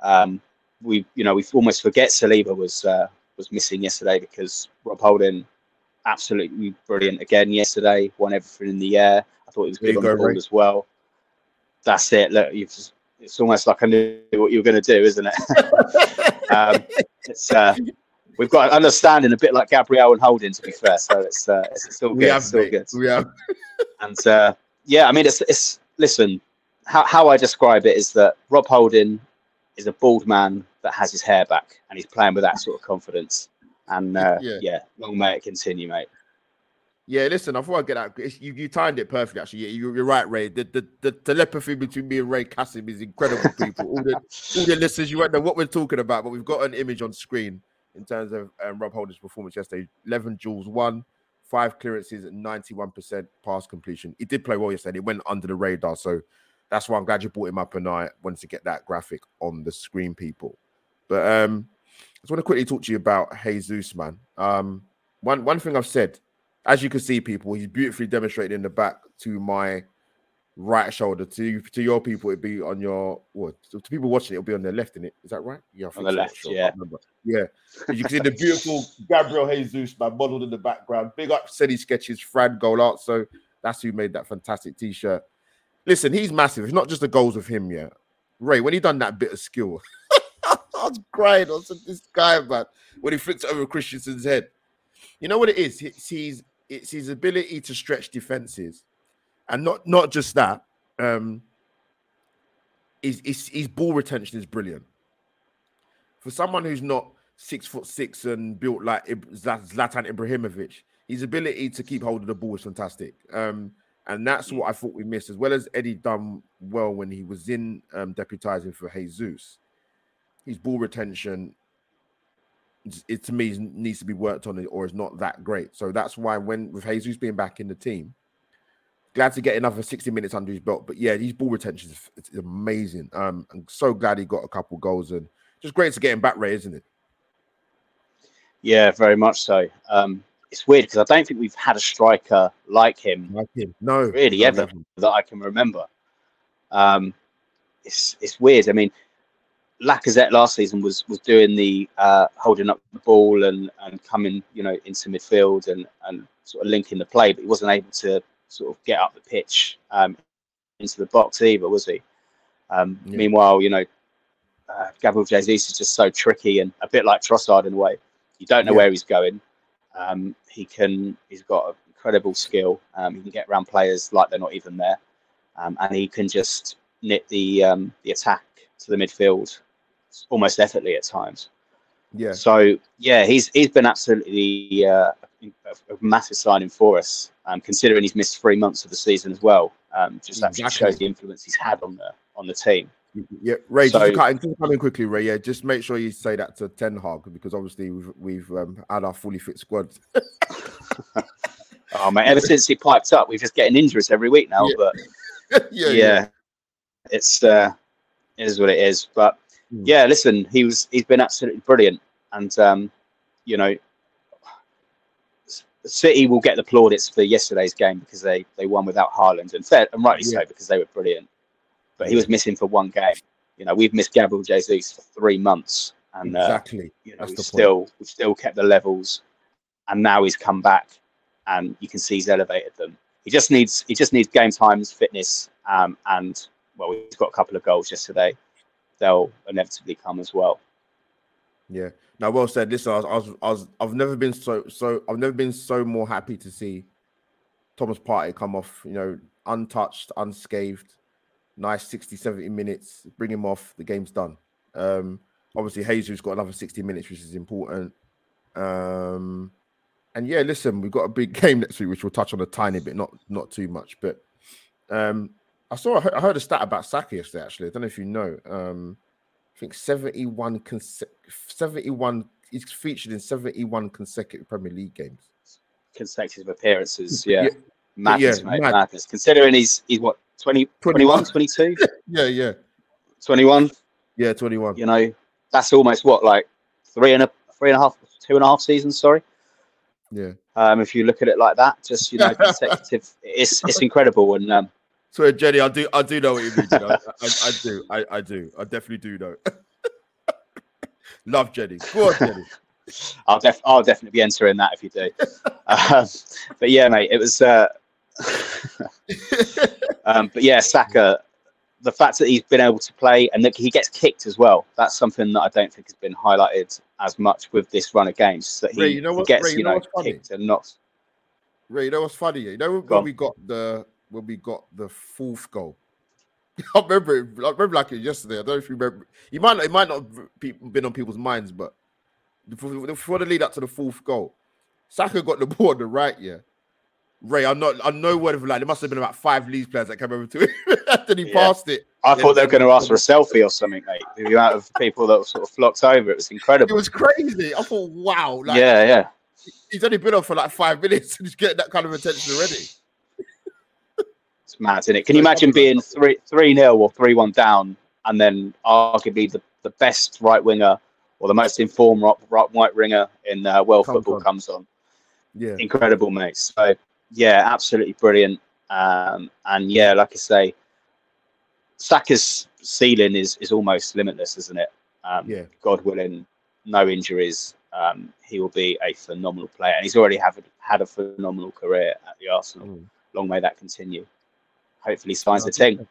Um, we, you know, we almost forget Saliba was uh, was missing yesterday because Rob Holding, absolutely brilliant again yesterday. Won everything in the air. I thought he was good on the ball right. as well. That's it. Look, you've just, it's almost like I knew what you were going to do, isn't it? um, it's uh, we've got an understanding a bit like Gabriel and Holding, to be fair. So it's uh, it's, it's all good. We have, it's all good. We have. and uh, yeah, I mean, it's it's listen how, how I describe it is that Rob Holding is a bald man that has his hair back and he's playing with that sort of confidence. And uh, yeah. yeah, long may it continue, mate. Yeah, listen, I thought I'd get that. You, you timed it perfectly, actually. You, are right, Ray. The, the, the telepathy between me and Ray Cassim is incredible, people. all, the, all the listeners, you won't know what we're talking about, but we've got an image on screen in terms of um, Rob Holding's performance yesterday 11 duels, one, five clearances, 91% pass completion. He did play well yesterday. He went under the radar. So that's why I'm glad you brought him up, and I wanted to get that graphic on the screen, people. But um, I just want to quickly talk to you about Jesus, man. Um, one one thing I've said, as you can see, people, he's beautifully demonstrated in the back to my right shoulder. To to your people, it'd be on your what? To people watching, it'll be on their left. In it, is that right? Yeah, on the left. Sure. Yeah, yeah. you can see the beautiful Gabriel Jesus, man, modeled in the background. Big up, Sedi sketches, Fran Goal So that's who made that fantastic T-shirt. Listen, he's massive. It's not just the goals with him, yeah. Ray, when he done that bit of skill, I was crying. I said, this guy, man, when he flicked over Kristensen's head. You know what it is? It's his, it's his ability to stretch defenses. And not not just that. Um, his, his, his ball retention is brilliant. For someone who's not six foot six and built like Zlatan Ibrahimovic, his ability to keep hold of the ball is fantastic. Um, and that's what I thought we missed, as well as Eddie done well when he was in um, deputizing for Jesus. His ball retention, it to me needs to be worked on, or is not that great. So that's why when with Jesus being back in the team, glad to get another 60 minutes under his belt. But yeah, his ball retention is, amazing. Um, I'm so glad he got a couple goals and just great to get him back, Ray, isn't it? Yeah, very much so. Um, it's weird because I don't think we've had a striker like him. Like him, no, really ever that I can remember. Um, it's it's weird. I mean, Lacazette last season was was doing the uh, holding up the ball and and coming, you know, into midfield and and sort of linking the play, but he wasn't able to sort of get up the pitch um, into the box either, was he? Um, yeah. Meanwhile, you know, uh, Gabriel Jesus is just so tricky and a bit like Trossard in a way. You don't know yeah. where he's going. Um, he can. He's got incredible skill. Um, he can get around players like they're not even there, um, and he can just knit the um, the attack to the midfield almost effortlessly at times. Yeah. So yeah, he's he's been absolutely uh, a, a, massive signing for us, um, considering he's missed three months of the season as well. Um, just exactly. actually shows the influence he's had on the on the team. Yeah, Ray, so, just, cut, just come in quickly, Ray. Yeah, just make sure you say that to Ten Hag because obviously we've we've um, had our fully fit squad. oh man, ever since he piped up, we're just getting injuries every week now. Yeah. But yeah, yeah, yeah, it's uh, it is what it is. But mm. yeah, listen, he was he's been absolutely brilliant, and um, you know, City will get the plaudits for yesterday's game because they they won without Haaland, and fair and rightly yeah. so because they were brilliant but he was missing for one game. You know, we've missed Gabriel Jesus for three months, and uh, exactly, you know, we still we still kept the levels, and now he's come back, and you can see he's elevated them. He just needs he just needs game times, fitness, um, and well, he's got a couple of goals yesterday. They'll inevitably come as well. Yeah. Now, well said. Listen, I was, I was, I was, I've never been so, so, I've never been so more happy to see Thomas Partey come off, you know, untouched, unscathed, nice 60, 70 minutes, bring him off, the game's done. Um, obviously, Jesus got another 60 minutes, which is important. Um, and yeah, listen, we've got a big game next week, which we'll touch on a tiny bit, not not too much. But um, I saw, I heard a stat about Saka yesterday. Actually, I don't know if you know. Um, I think 71 conse- 71 he's featured in 71 consecutive Premier League games. Consecutive appearances, yeah. Yeah. Madness, Yeah, mate, mad. madness. Considering he's he's what 20, 21, 22, Yeah, yeah, 21, yeah. 21. you know, that's almost what like three and a three and a half, two and a half seasons, sorry. Yeah. Um, if you look at it like that, just you know, consecutive, it's it's incredible. And um, So Jenny, I do, I do know what you mean. You know? I, I, I do, I, I do, I definitely do know. Love Jenny. Go on, Jenny. I'll def I'll definitely be entering that if you do. um, but yeah, mate, it was. Uh, um, but yeah, Saka, the fact that he's been able to play and that he gets kicked as well, that's something that I don't think has been highlighted as much with this run of games. That he, Ray, you know what- gets, Ray, you you know know, kicked and not. Ray, you know what's funny? You know when, on. we got the when we got the fourth goal. I remember it. I remember like it yesterday. I don't know if you remember. You might not, it might not have been on people's minds, but before, before the lead up to the fourth goal, Saka got the ball on the right. Yeah, Ray, I'm not. I know word of like there must have been about five Leeds players that came over to him. after he Yeah. passed it. I thought they were going to ask for a selfie or something, mate. The amount of people that sort of flocked over, it was incredible. It was crazy. I thought, wow, like yeah, yeah. he's only been on for like five minutes and he's getting that kind of attention already. It's mad, isn't it? Can you imagine being three three nil or three one down, and then arguably the, the best right winger or the most informed right, right white winger in uh, world Comes football on. comes on? Yeah, Incredible, mate. So yeah, absolutely brilliant. Um, and yeah, like I say, Saka's ceiling is is almost limitless, isn't it? Um, yeah, God willing, no injuries. Um, he will be a phenomenal player, and he's already have, had a phenomenal career at the Arsenal. Mm. Long may that continue. Hopefully, signs the ting.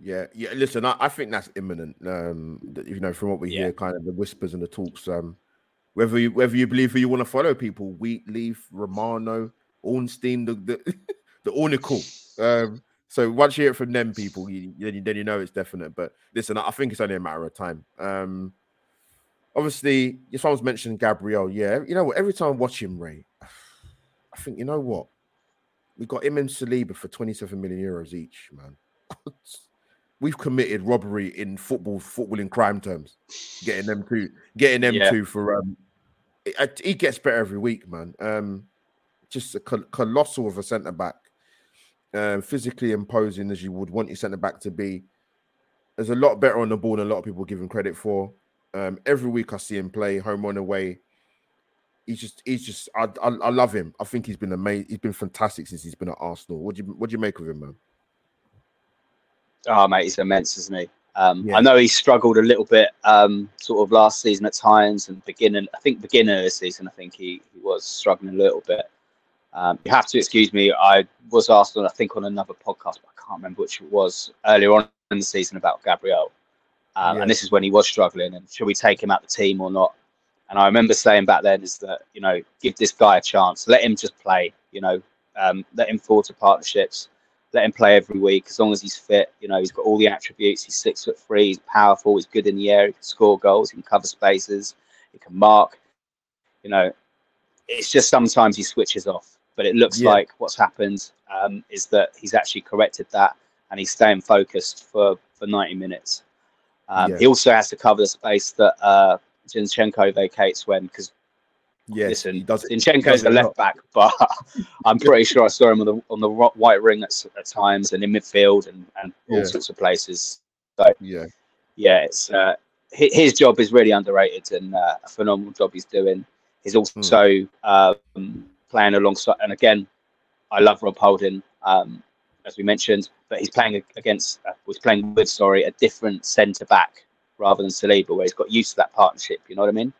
Yeah, yeah. Listen, I, I think that's imminent. Um, you know, from what we Yeah. hear, kind of the whispers and the talks. Um, whether you whether you believe who you want to follow, people, Wheatleaf, Romano, Ornstein, the the, the Ornicle. Um, so once you hear it from them people, you, then you then you know it's definite. But listen, I think it's only a matter of time. Um, obviously, if someone's mentioned Gabriel, yeah, you know what? Every time I watch him, Ray, I think you know what. We got him and Saliba for 27 million euros each, man. We've committed robbery in football, football in crime terms. Getting them two, getting them Yeah. two for um, it- he gets better every week, man. Um, just a col- colossal of a centre back, um, physically imposing as you would want your centre back to be. There's a lot better on the ball than a lot of people give him credit for. Um, every week I see him play home run away. He's just, he's just, I, I, I love him. I think he's been amazing. He's been fantastic since he's been at Arsenal. What do you, what do you make of him, man? Oh, mate, he's immense, isn't he? Um, Yeah. I know he struggled a little bit, um, sort of last season at times, and beginning. I think beginning of the season, I think he, he was struggling a little bit. Um, you have to excuse me. I was asked on, I think, on another podcast, but I can't remember which it was earlier on in the season about Gabriel, um, Yeah. and this is when he was struggling. And should we take him out the team or not? And I remember saying back then is that you know give this guy a chance, let him just play. You know, um, let him fall to partnerships let him play every week as long as he's fit. You know, he's got all the attributes. He's six foot three. He's powerful. He's good in the air. He can score goals. He can cover spaces. He can mark. You know, it's just sometimes he switches off. But it looks Yeah. like what's happened um, is that he's actually corrected that and he's staying focused for for 90 minutes. Um, Yeah. He also has to cover the space that uh, Zinchenko vacates when because Yeah, Listen, he does Zinchenko's the a left back, but I'm pretty sure I saw him on the on the white ring at, at times and in midfield and, and all Yeah. sorts of places. So Yeah, Yeah, it's uh, hi- his job is really underrated and uh, a phenomenal job he's doing. He's Hmm. also um, playing alongside, and again, I love Rob Holding, um, as we mentioned, but he's playing against, uh, was playing with, sorry, a different centre back rather than Saliba, where he's got used to that partnership. You know what I mean?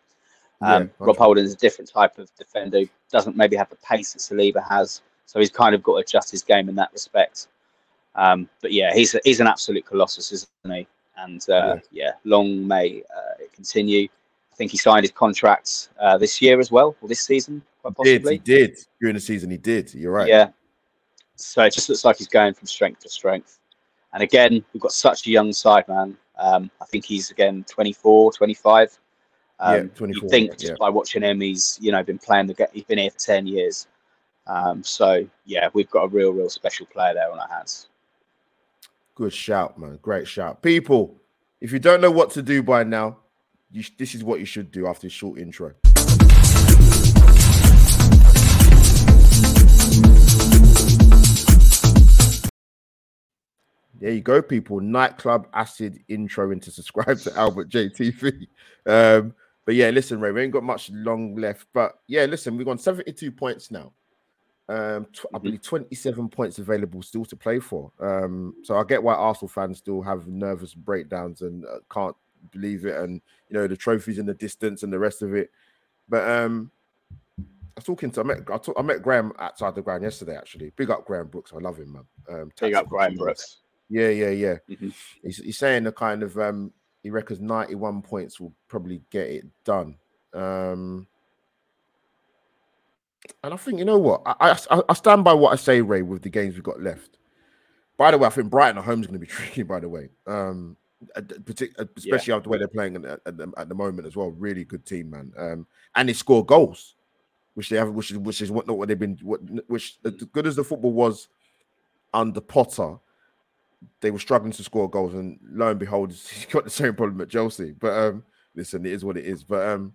Um, Yeah, Rob Holding is a different type of defender. who Doesn't maybe have the pace that Saliba has, so he's kind of got to adjust his game in that respect. Um, but yeah, he's a, he's an absolute colossus, isn't he? And uh, yeah. long may uh, it continue. I think he signed his contract uh, this year as well, or this season, possibly. Did, he did during the season? He did. You're right. Yeah. So it just looks like he's going from strength to strength. And again, we've got such a young side, man. Um, I think he's again 24, 25. Um, yeah, 24. You think just yeah. by watching him, he's you know been playing the game. he's been here for 10 years. Um, so yeah, we've got a real, real special player there on our hands. Good shout, man. Great shout. People, if you don't know what to do by now, you, this is what you should do after a short intro. There you go, people. Nightclub acid intro into subscribe to Albert JTV. Um, but yeah, listen, Ray, we ain't got much long left. But yeah, listen, we've got 72 points now. Um, tw- I Mhm. believe 27 points available still to play for. Um, so I get why Arsenal fans still have nervous breakdowns and uh, can't believe it, and you know the trophies in the distance and the rest of it. But um, I was talking to I met I, talk, I met Graham outside the ground yesterday. Actually, big up Graham Brooks. I love him, man. Um, Big up Graham. Brooks. Yeah, yeah, yeah. Mhm. He's, he's saying the kind of um, he reckons 91 points will probably get it done. Um, and I think you know what I, I I stand by what I say, Ray, with the games we've got left. By the way, I think Brighton at home is going to be tricky. By the way, um, uh, especially after the way they're playing at, at, the, at the moment as well. Really good team, man. Um, and they score goals, which they have, which is which is what not what they've been. What which as good as the football was under Potter, they were struggling to score goals, and lo and behold, he's got the same problem at Chelsea. But um, listen, it is what it is. But um,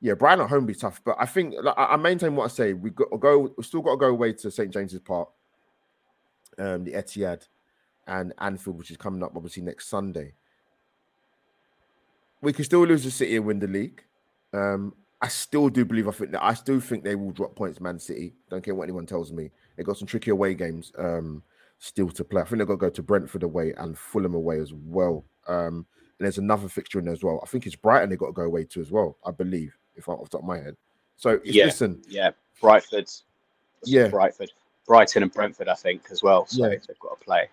yeah, Brian at home be tough. But I think like, I maintain what I say. We got to go. We still got to go away to St James's Park, um, the Etihad, and Anfield, which is coming up obviously next Sunday. We can still lose the City and win the league. Um, I still do believe. I think that I still think they will drop points. Man City. Don't care what anyone tells me. They got some tricky away games. Um, still to play. I think they've got to go to Brentford away and Fulham away as well. Um, and there's another fixture in there as well. I think it's Brighton they've got to go away to as well, I believe, if I'm off the top of my head. So it's, Yeah. listen, Yeah, Brightford. Yeah. Brightford, Brighton and Brentford, I think as well. So Yeah. they've got to play.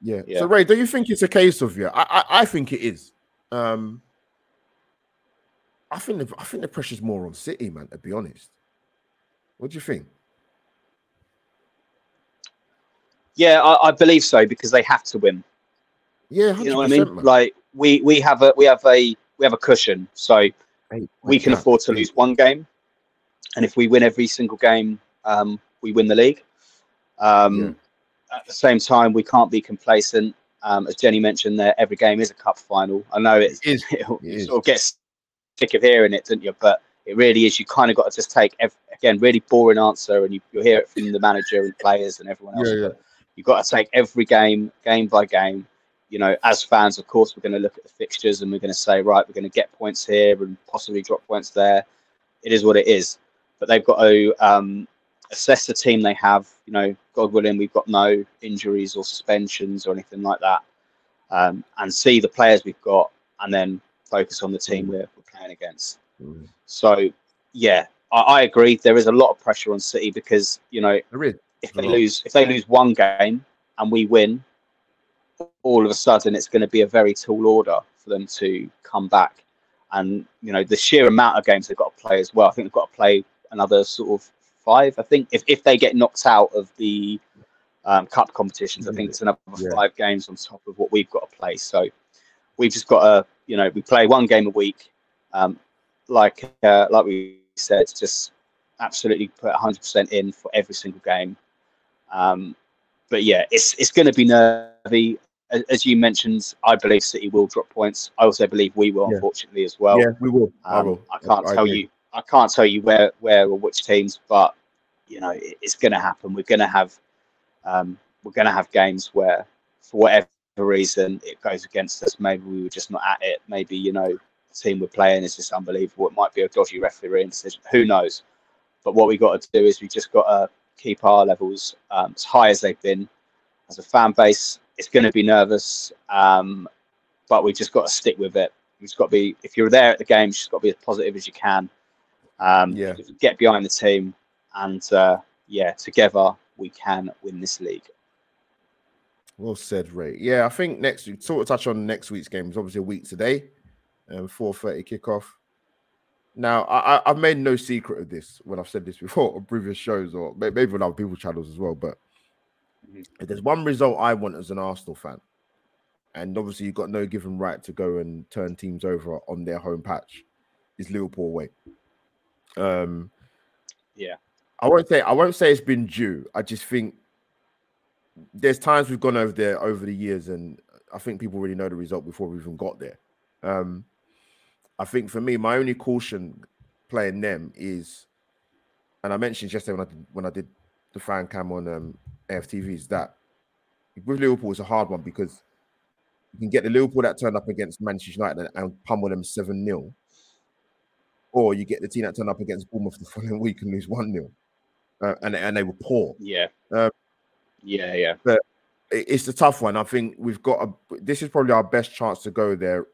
yeah. Yeah. So Ray, do you think it's a case of yeah? I I, I think it is. Um, I think the, I think the pressure's more on City, man. To be honest, what do you think? Yeah, I, I believe so because they have to win. Yeah, You know what I mean? man. Like we we have a we have a we have a cushion, so we can afford to lose one game, and if we win every single game, um, we win the league. Um, At the same time, we can't be complacent. Um, as Jenny mentioned, there every game is a cup final. I know it's, It It you sort of get sick of hearing it, don't you? But it really is. You kind of got to just take ev- again really boring answer, and you, you'll hear it from the manager and players and everyone else. Yeah, yeah. You've got to take every game, game by game. You know, as fans, of course, we're going to look at the fixtures and we're going to say, right, we're going to get points here and possibly drop points there. It is what it is. But they've got to um, assess the team they have. You know, God willing, we've got no injuries or suspensions or anything like that. Um, and see the players we've got and then focus on the team we're, we're playing against. Mm. So, yeah, I, I agree. There is a lot of pressure on City because, you know, There is. If they lose if they lose one game and we win, all of a sudden it's going to be a very tall order for them to come back. And you know the sheer amount of games they've got to play as well. I think they've got to play another sort of five. I think if, if they get knocked out of the um, cup competitions, I think it's another Yeah. five games on top of what we've got to play. So we've just got to you know we play one game a week, um, like uh, like we said, just absolutely put 100% in for every single game. Um, but yeah, it's it's going to be nervy. As, you mentioned, I believe City will drop points. I also believe we will, Yeah. unfortunately, as well. yeah, we will. I Um, will. I can't I tell agree. you. I can't tell you where where or which teams, but you know it, it's going to happen. We're going to have um, we're going to have games where, for whatever reason, it goes against us. Maybe we were just not at it. Maybe you know the team we're playing is just unbelievable. It might be a dodgy refereeing decision. Who knows? But what we got to do is we just got to keep our levels um, as high as they've been. As a fan base, it's going to be nervous, um, but we've just got to stick with it. Just got to be. If you're there at the game, you've just got to be as positive as you can. Um, Yeah. Get behind the team, and uh, yeah, together we can win this league. Well said, Ray. Yeah, I think next we sort of touch on next week's game. It's obviously a week today, um, 4.30 kickoff. Now, I, have made no secret of this when I've said this before on previous shows or maybe on other people's channels as well. But mm-hmm. if there's one result I want as an Arsenal fan, and obviously you've got no given right to go and turn teams over on their home patch, is Liverpool away. Um, yeah, I won't say I won't say it's been due. I just think there's times we've gone over there over the years, and I think people already know the result before we even got there. Um, I think for me, my only caution playing them is, and I mentioned yesterday when I did, when I did the fan cam on um, AFTV is that with Liverpool it's a hard one because you can get the Liverpool that turned up against Manchester United and pummel them 7 0. Or you get the team that turned up against Bournemouth the following week and lose 1 0. Uh, and, and they were poor. Yeah. Um, yeah, yeah. But it's a tough one. I think we've got a. This is probably our best chance to go there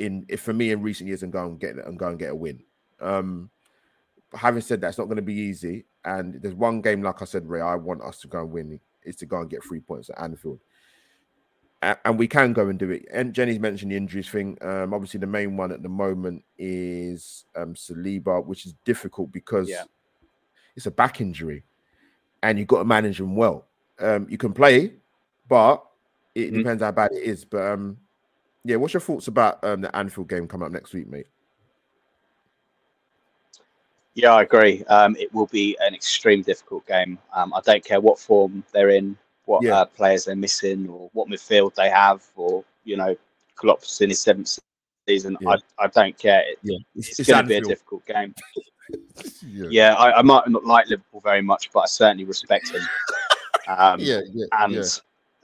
in if for me in recent years and go and get and go and get a win. Um, having said that, it's not going to be easy. And there's one game, like I said, Ray, I want us to go and win is to go and get three points at Anfield. and we can go and do it. And Jenny's mentioned the injuries thing. Um, obviously, the main one at the moment is um, Saliba, which is difficult because yeah. it's a back injury, and you've got to manage him well. Um, you can play, but it mm-hmm. depends how bad it is. But um, yeah, what's your thoughts about um, the Anfield game coming up next week, mate? Yeah, I agree. Um, it will be an extreme difficult game. Um, I don't care what form they're in, what yeah. uh, players they're missing, or what midfield they have, or you know, Klopp's in his seventh season. Yeah. I, I don't care. It, yeah. It's, it's going to be a difficult game. yeah, yeah I, I, might not like Liverpool very much, but I certainly respect him. Um, yeah, yeah, and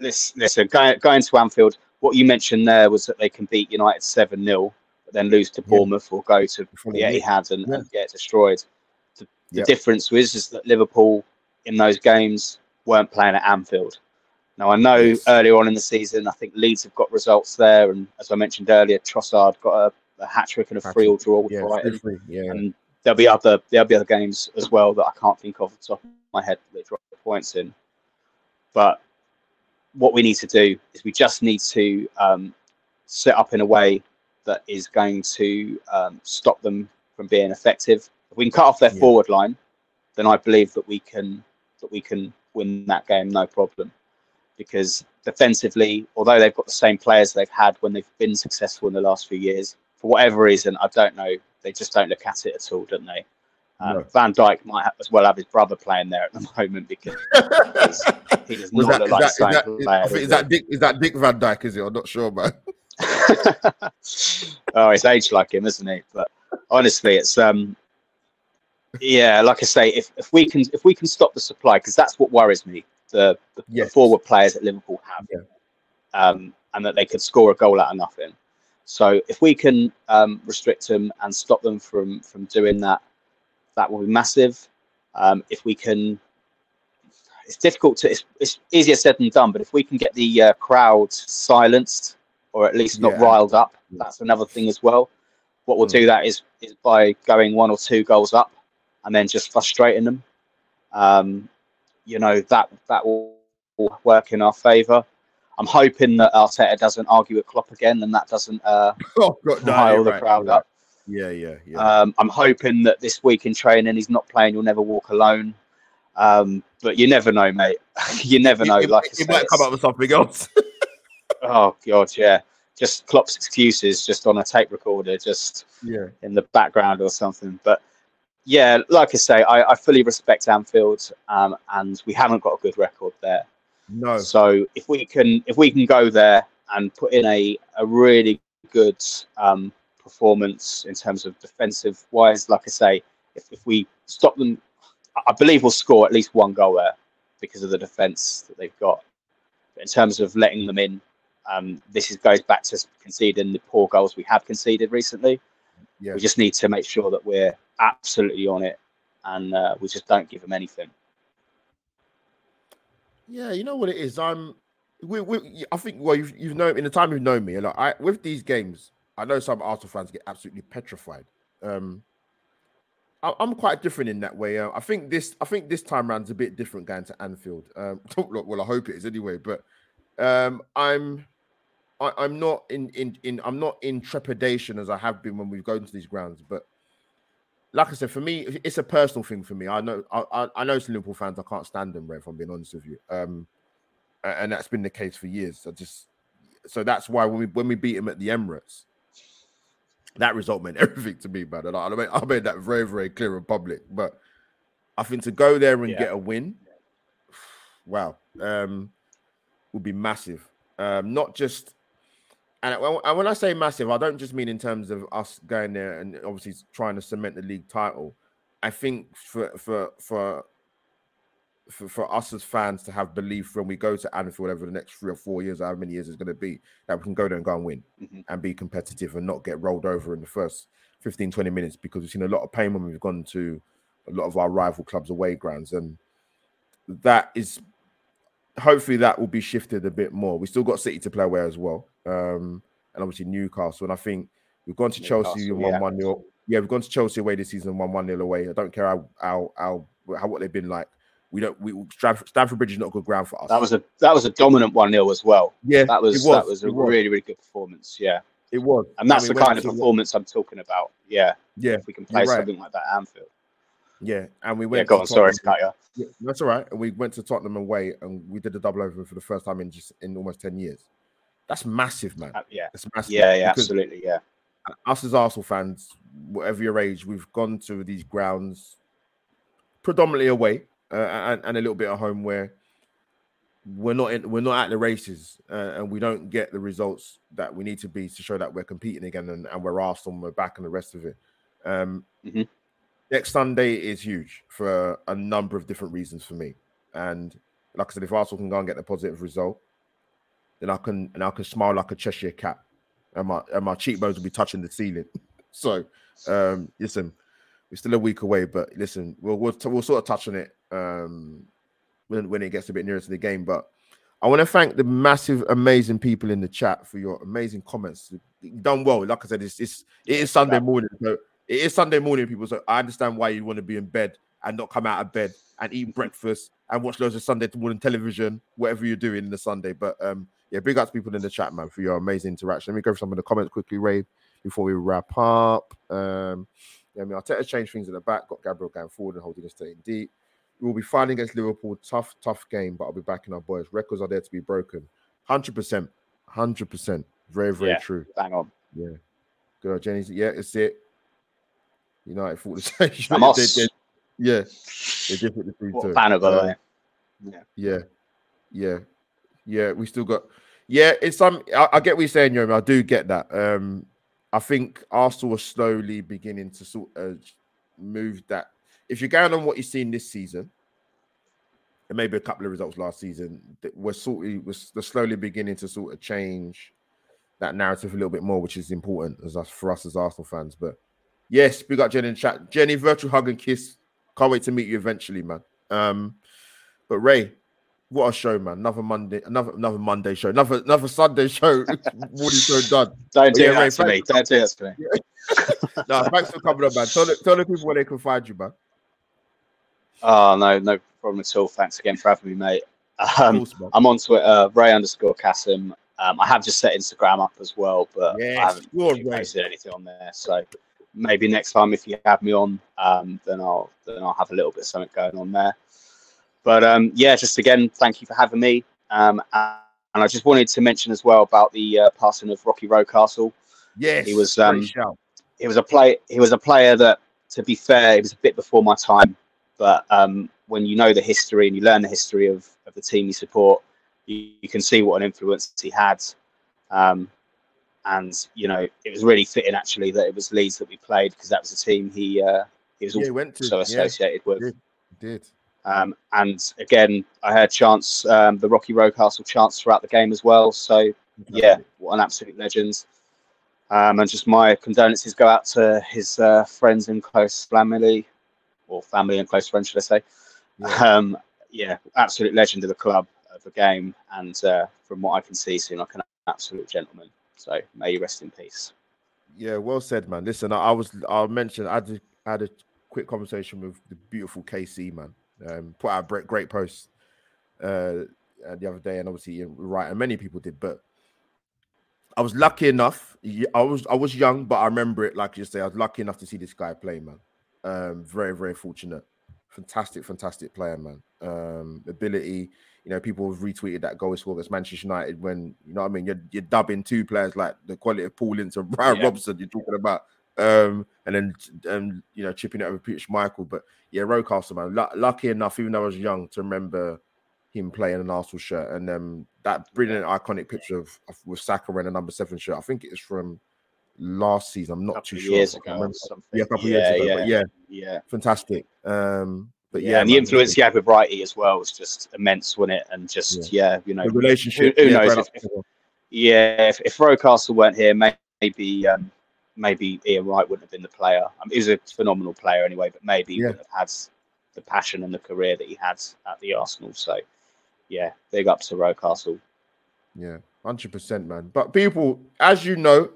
listen, listen going, going to Anfield, what you mentioned there was that they can beat United 7 0, but then lose to Bournemouth yeah. or go to the Etihad and, yeah. and get destroyed. The, the difference was is that Liverpool in those games weren't playing at Anfield. Now, I know yes. earlier on in the season, I think Leeds have got results there. And as I mentioned earlier, Trossard got a, a hat trick and a free all draw with yeah, Brighton. Yeah. And there'll be other there'll be other games as well that I can't think of off the top of my head that they drop points in. But what we need to do is we just need to um, set up in a way that is going to um, stop them from being effective. If we can cut off their yeah. forward line, then I believe that we can that we can win that game no problem. Because defensively, although they've got the same players they've had when they've been successful in the last few years, for whatever reason, I don't know, they just don't look at it at all, don't they? Um, no. Van Dijk might have, as well have his brother playing there at the moment because he does not that, look like that, is that, player, is, is that Dick? Is that Dick Van Dyke? Is he? I'm not sure, man. oh, he's aged like him, isn't he? But honestly, it's um, yeah, like I say, if, if we can if we can stop the supply, because that's what worries me. The, the, yes. the, forward players that Liverpool have, yeah. um, and that they could score a goal out of nothing. So if we can um, restrict them and stop them from from doing that, that will be massive. Um, if we can, it's difficult to, it's, it's, easier said than done, but if we can get the uh, crowd silenced or at least not yeah. riled up, that's another thing as well. What we'll mm. do that is is by going one or two goals up and then just frustrating them. Um, you know that that will work in our favour. I'm hoping that Arteta doesn't argue with Klopp again, and that doesn't uh, oh, God, no, rile the right, crowd up. Yeah, yeah, yeah. Um, I'm hoping that this week in training he's not playing. You'll never walk alone. Um, but you never know, mate. you never know. He, like he, he might come up with something else. oh God, yeah. Just Klopp's excuses, just on a tape recorder, just yeah in the background or something. But yeah, like I say, I, I fully respect Anfield, um, and we haven't got a good record there. No. So if we can, if we can go there and put in a a really good um, performance in terms of defensive wise. Like I say, if, if we stop them, I believe we'll score at least one goal there because of the defence that they've got. But in terms of letting them in, um, this is, goes back to conceding the poor goals we have conceded recently. Yeah. We just need to make sure that we're absolutely on it and uh, we just don't give them anything. Yeah, you know what it is. I'm. We, we, I think. Well, you've, you've known in the time you've known me. Like I, with these games, I know some Arsenal fans get absolutely petrified. Um, I, am quite different in that way. Uh, I think this, I think this time around is a bit different going to Anfield. Um, well, I hope it is anyway. But um, I'm, I, am i am not in, in, in, I'm not in trepidation as I have been when we've gone to these grounds. But like I said, for me, it's a personal thing for me. I know, I, I know some Liverpool fans. I can't stand them, Rev. If I'm being honest with you, um, and that's been the case for years. I just, so that's why when we when we beat him at the Emirates, that result meant everything to me, man. And I, I made, I made that very, very clear in public. But I think to go there and yeah. get a win, wow, um, would be massive. Um, not just and when I say massive, I don't just mean in terms of us going there and obviously trying to cement the league title. I think for for for for, for us as fans to have belief when we go to Anfield over the next three or four years, however many years it's going to be, that we can go there and go and win mm-hmm. and be competitive and not get rolled over in the first 15, 20 minutes because we've seen a lot of pain when we've gone to a lot of our rival clubs' away grounds. And that is hopefully that will be shifted a bit more. We still got City to play away as well, um, and obviously Newcastle. And I think we've gone to Newcastle, Chelsea one yeah. one nil. Yeah, we've gone to Chelsea away this season one one nil away. I don't care how how how, how what they've been like. We don't. We Stamford, Stamford Bridge is not good ground for us. That was a that was a dominant one 0 as well. Yeah, that was, was that was a was. really really good performance. Yeah, it was, and that's the kind of performance I'm talking about. Yeah, yeah. If we can play right. something like that at Anfield. Yeah, and we went. Yeah, go on. Sorry, to yeah, that's all right. And we went to Tottenham away, and we did a double over for the first time in just in almost ten years. That's massive, man. Uh, yeah, that's massive. Yeah, yeah, absolutely. Yeah. Us as Arsenal fans, whatever your age, we've gone to these grounds predominantly away uh, and, and a little bit at home where we're not in, we're not at the races uh, and we don't get the results that we need to be to show that we're competing again and, and we're Arsenal, we're back and the rest of it. Um, mm-hmm next Sunday is huge for a number of different reasons for me. And like I said, if Arsenal can go and get a positive result, then I can and I can smile like a Cheshire cat, and my and my cheekbones will be touching the ceiling. so, um, listen, we're still a week away, but listen, we'll we'll, we'll sort of touch on it um, when when it gets a bit nearer to the game. But I want to thank the massive, amazing people in the chat for your amazing comments. You've done well. Like I said, it's, it's it is Sunday morning, so it is Sunday morning, people. So I understand why you want to be in bed and not come out of bed and eat breakfast and watch loads of Sunday morning television, whatever you're doing in the Sunday. But um, yeah, big up to people in the chat, man, for your amazing interaction. Let me go through some of the comments quickly, Ray, before we wrap up. Um, yeah, I mean, Arteta changed things at the back, got Gabriel going forward and holding the state deep. We will be fighting against Liverpool. Tough, tough game, but I'll be backing our boys. Records are there to be broken. 100%. 100%. Very, very yeah, true. Bang on. Yeah. Good. Jenny's, yeah, it's it. United thought the same. They, they, yeah, they did put the three two. Banner, by the way. Yeah. yeah, yeah, yeah. We still got. Yeah, it's some. I, I get what you're saying, Yomi. I do get that. Um, I think Arsenal are slowly beginning to sort of move that. If you're going on what you've seen this season, and maybe a couple of results last season, we're sort of we're slowly beginning to sort of change that narrative a little bit more, which is important as us for us as Arsenal fans. But Yes, we got Jenny in chat. Jenny, virtual hug and kiss. Can't wait to meet you eventually, man. Um, but Ray, what a show, man! Another Monday, another another Monday show, another another Sunday show. Morning show done. Don't do yeah, that to me. Don't do that to me. no, thanks for coming on, man. Tell the, tell the people where they can find you, man. Oh no, no problem at all. Thanks again for having me, mate. Um, course, I'm on Twitter, Ray underscore Cassim. Um, I have just set Instagram up as well, but yes, I haven't posted anything on there. So maybe next time if you have me on, um, then I'll then I'll have a little bit of something going on there. But um, yeah, just again, thank you for having me. Um, and I just wanted to mention as well about the uh, passing of Rocky Rocastle. Yes, he was um, he was a play he was a player that, to be fair, it was a bit before my time. But um, when you know the history and you learn the history of, of the team you support, you, you can see what an influence he had. Um, and you know it was really fitting actually that it was Leeds that we played because that was the team he uh, he was yeah, also associated yeah, with. Did. did. Um, and again, I heard chants, um, the Rocky Rocastle chants throughout the game as well. So yeah, what an absolute legend. Um, and just my condolences go out to his uh, friends and close family, or family and close friends, should I say? Yeah, um, yeah absolute legend of the club, of the game, and uh, from what I can see, seemed like an absolute gentleman. So may you rest in peace. Yeah, well said, man. Listen, I, I was I'll mention I had, a, I had a quick conversation with the beautiful KC man. Um, put out a great, post uh, the other day, and obviously right, and many people did. But I was lucky enough. I was I was young, but I remember it like you say. I was lucky enough to see this guy play, man. Um, very, very fortunate. Fantastic, fantastic player, man. Um, ability. You know, people have retweeted that goal he scored against Manchester United when you know what I mean. You're, you're dubbing two players like the quality of Paul Ince and Brian yeah. Robson. You're talking about, um, and then um, you know, chipping it over Peter Schmeichel. But yeah, Rocastle, man. L- lucky enough, even though I was young, to remember him playing an Arsenal shirt and um, that brilliant iconic picture of, of with Saka wearing a number seven shirt. I think it is from last season. I'm not too sure. Years ago, yeah, a couple yeah, years ago. Yeah, yeah, yeah, fantastic. Um, but yeah, yeah and the influence he had with Wrighty as well was just immense, wasn't it? And just yeah, yeah you know, the relationship. Who, who knows? If, if, yeah, if, if Rocastle weren't here, maybe um, maybe Ian Wright wouldn't have been the player. I mean, he a phenomenal player anyway, but maybe he wouldn't have had the passion and the career that he had at the Arsenal. So yeah, big up to Rocastle. Yeah, hundred percent, man. But people, as you know,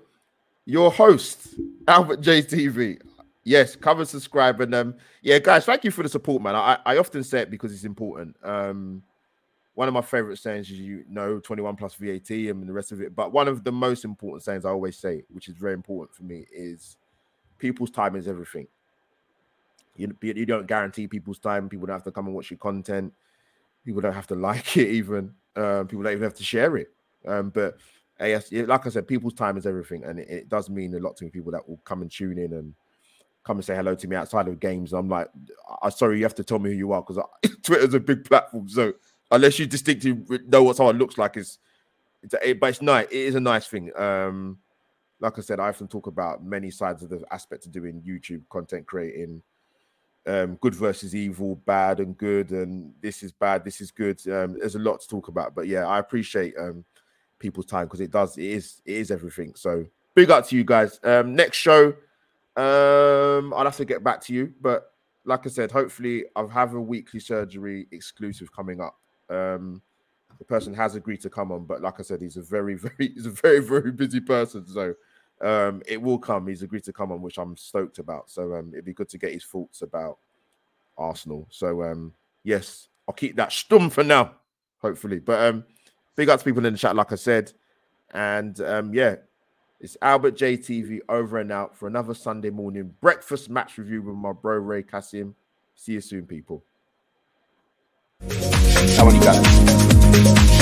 your host Albert JTV. Yes, cover, subscribe, and um, yeah, guys, thank you for the support, man. I, I often say it because it's important. Um, one of my favorite sayings is you know 21 plus VAT and the rest of it. But one of the most important sayings I always say, which is very important for me, is people's time is everything. You, you don't guarantee people's time. People don't have to come and watch your content. People don't have to like it even. Um, people don't even have to share it. Um, but yes, like I said, people's time is everything, and it, it, does mean a lot to people that will come and tune in and come and say hello to me outside of games. I'm like, I'm sorry, you have to tell me who you are because Twitter's a big platform. So unless you distinctly know what someone looks like, it's, it's a, but it's nice. It is a nice thing. Um, like I said, I often talk about many sides of the aspect of doing YouTube content creating um, good versus evil, bad and good, and this is bad, this is good. Um, there's a lot to talk about, but yeah, I appreciate um, people's time because it does, it is, it is everything. So big up to you guys. Um, next show, um, I'll have to get back to you, but like I said, hopefully I'll have a weekly surgery exclusive coming up. Um, the person has agreed to come on, but like I said, he's a very, very, he's a very, very busy person, so um, it will come. He's agreed to come on, which I'm stoked about. So um, it'd be good to get his thoughts about Arsenal. So um, yes, I'll keep that stum for now, hopefully. But um, big up to people in the chat, like I said, and um, yeah, it's Albert JTV over and out for another Sunday morning breakfast match review with my bro Ray Cassim. See you soon, people. How many guys?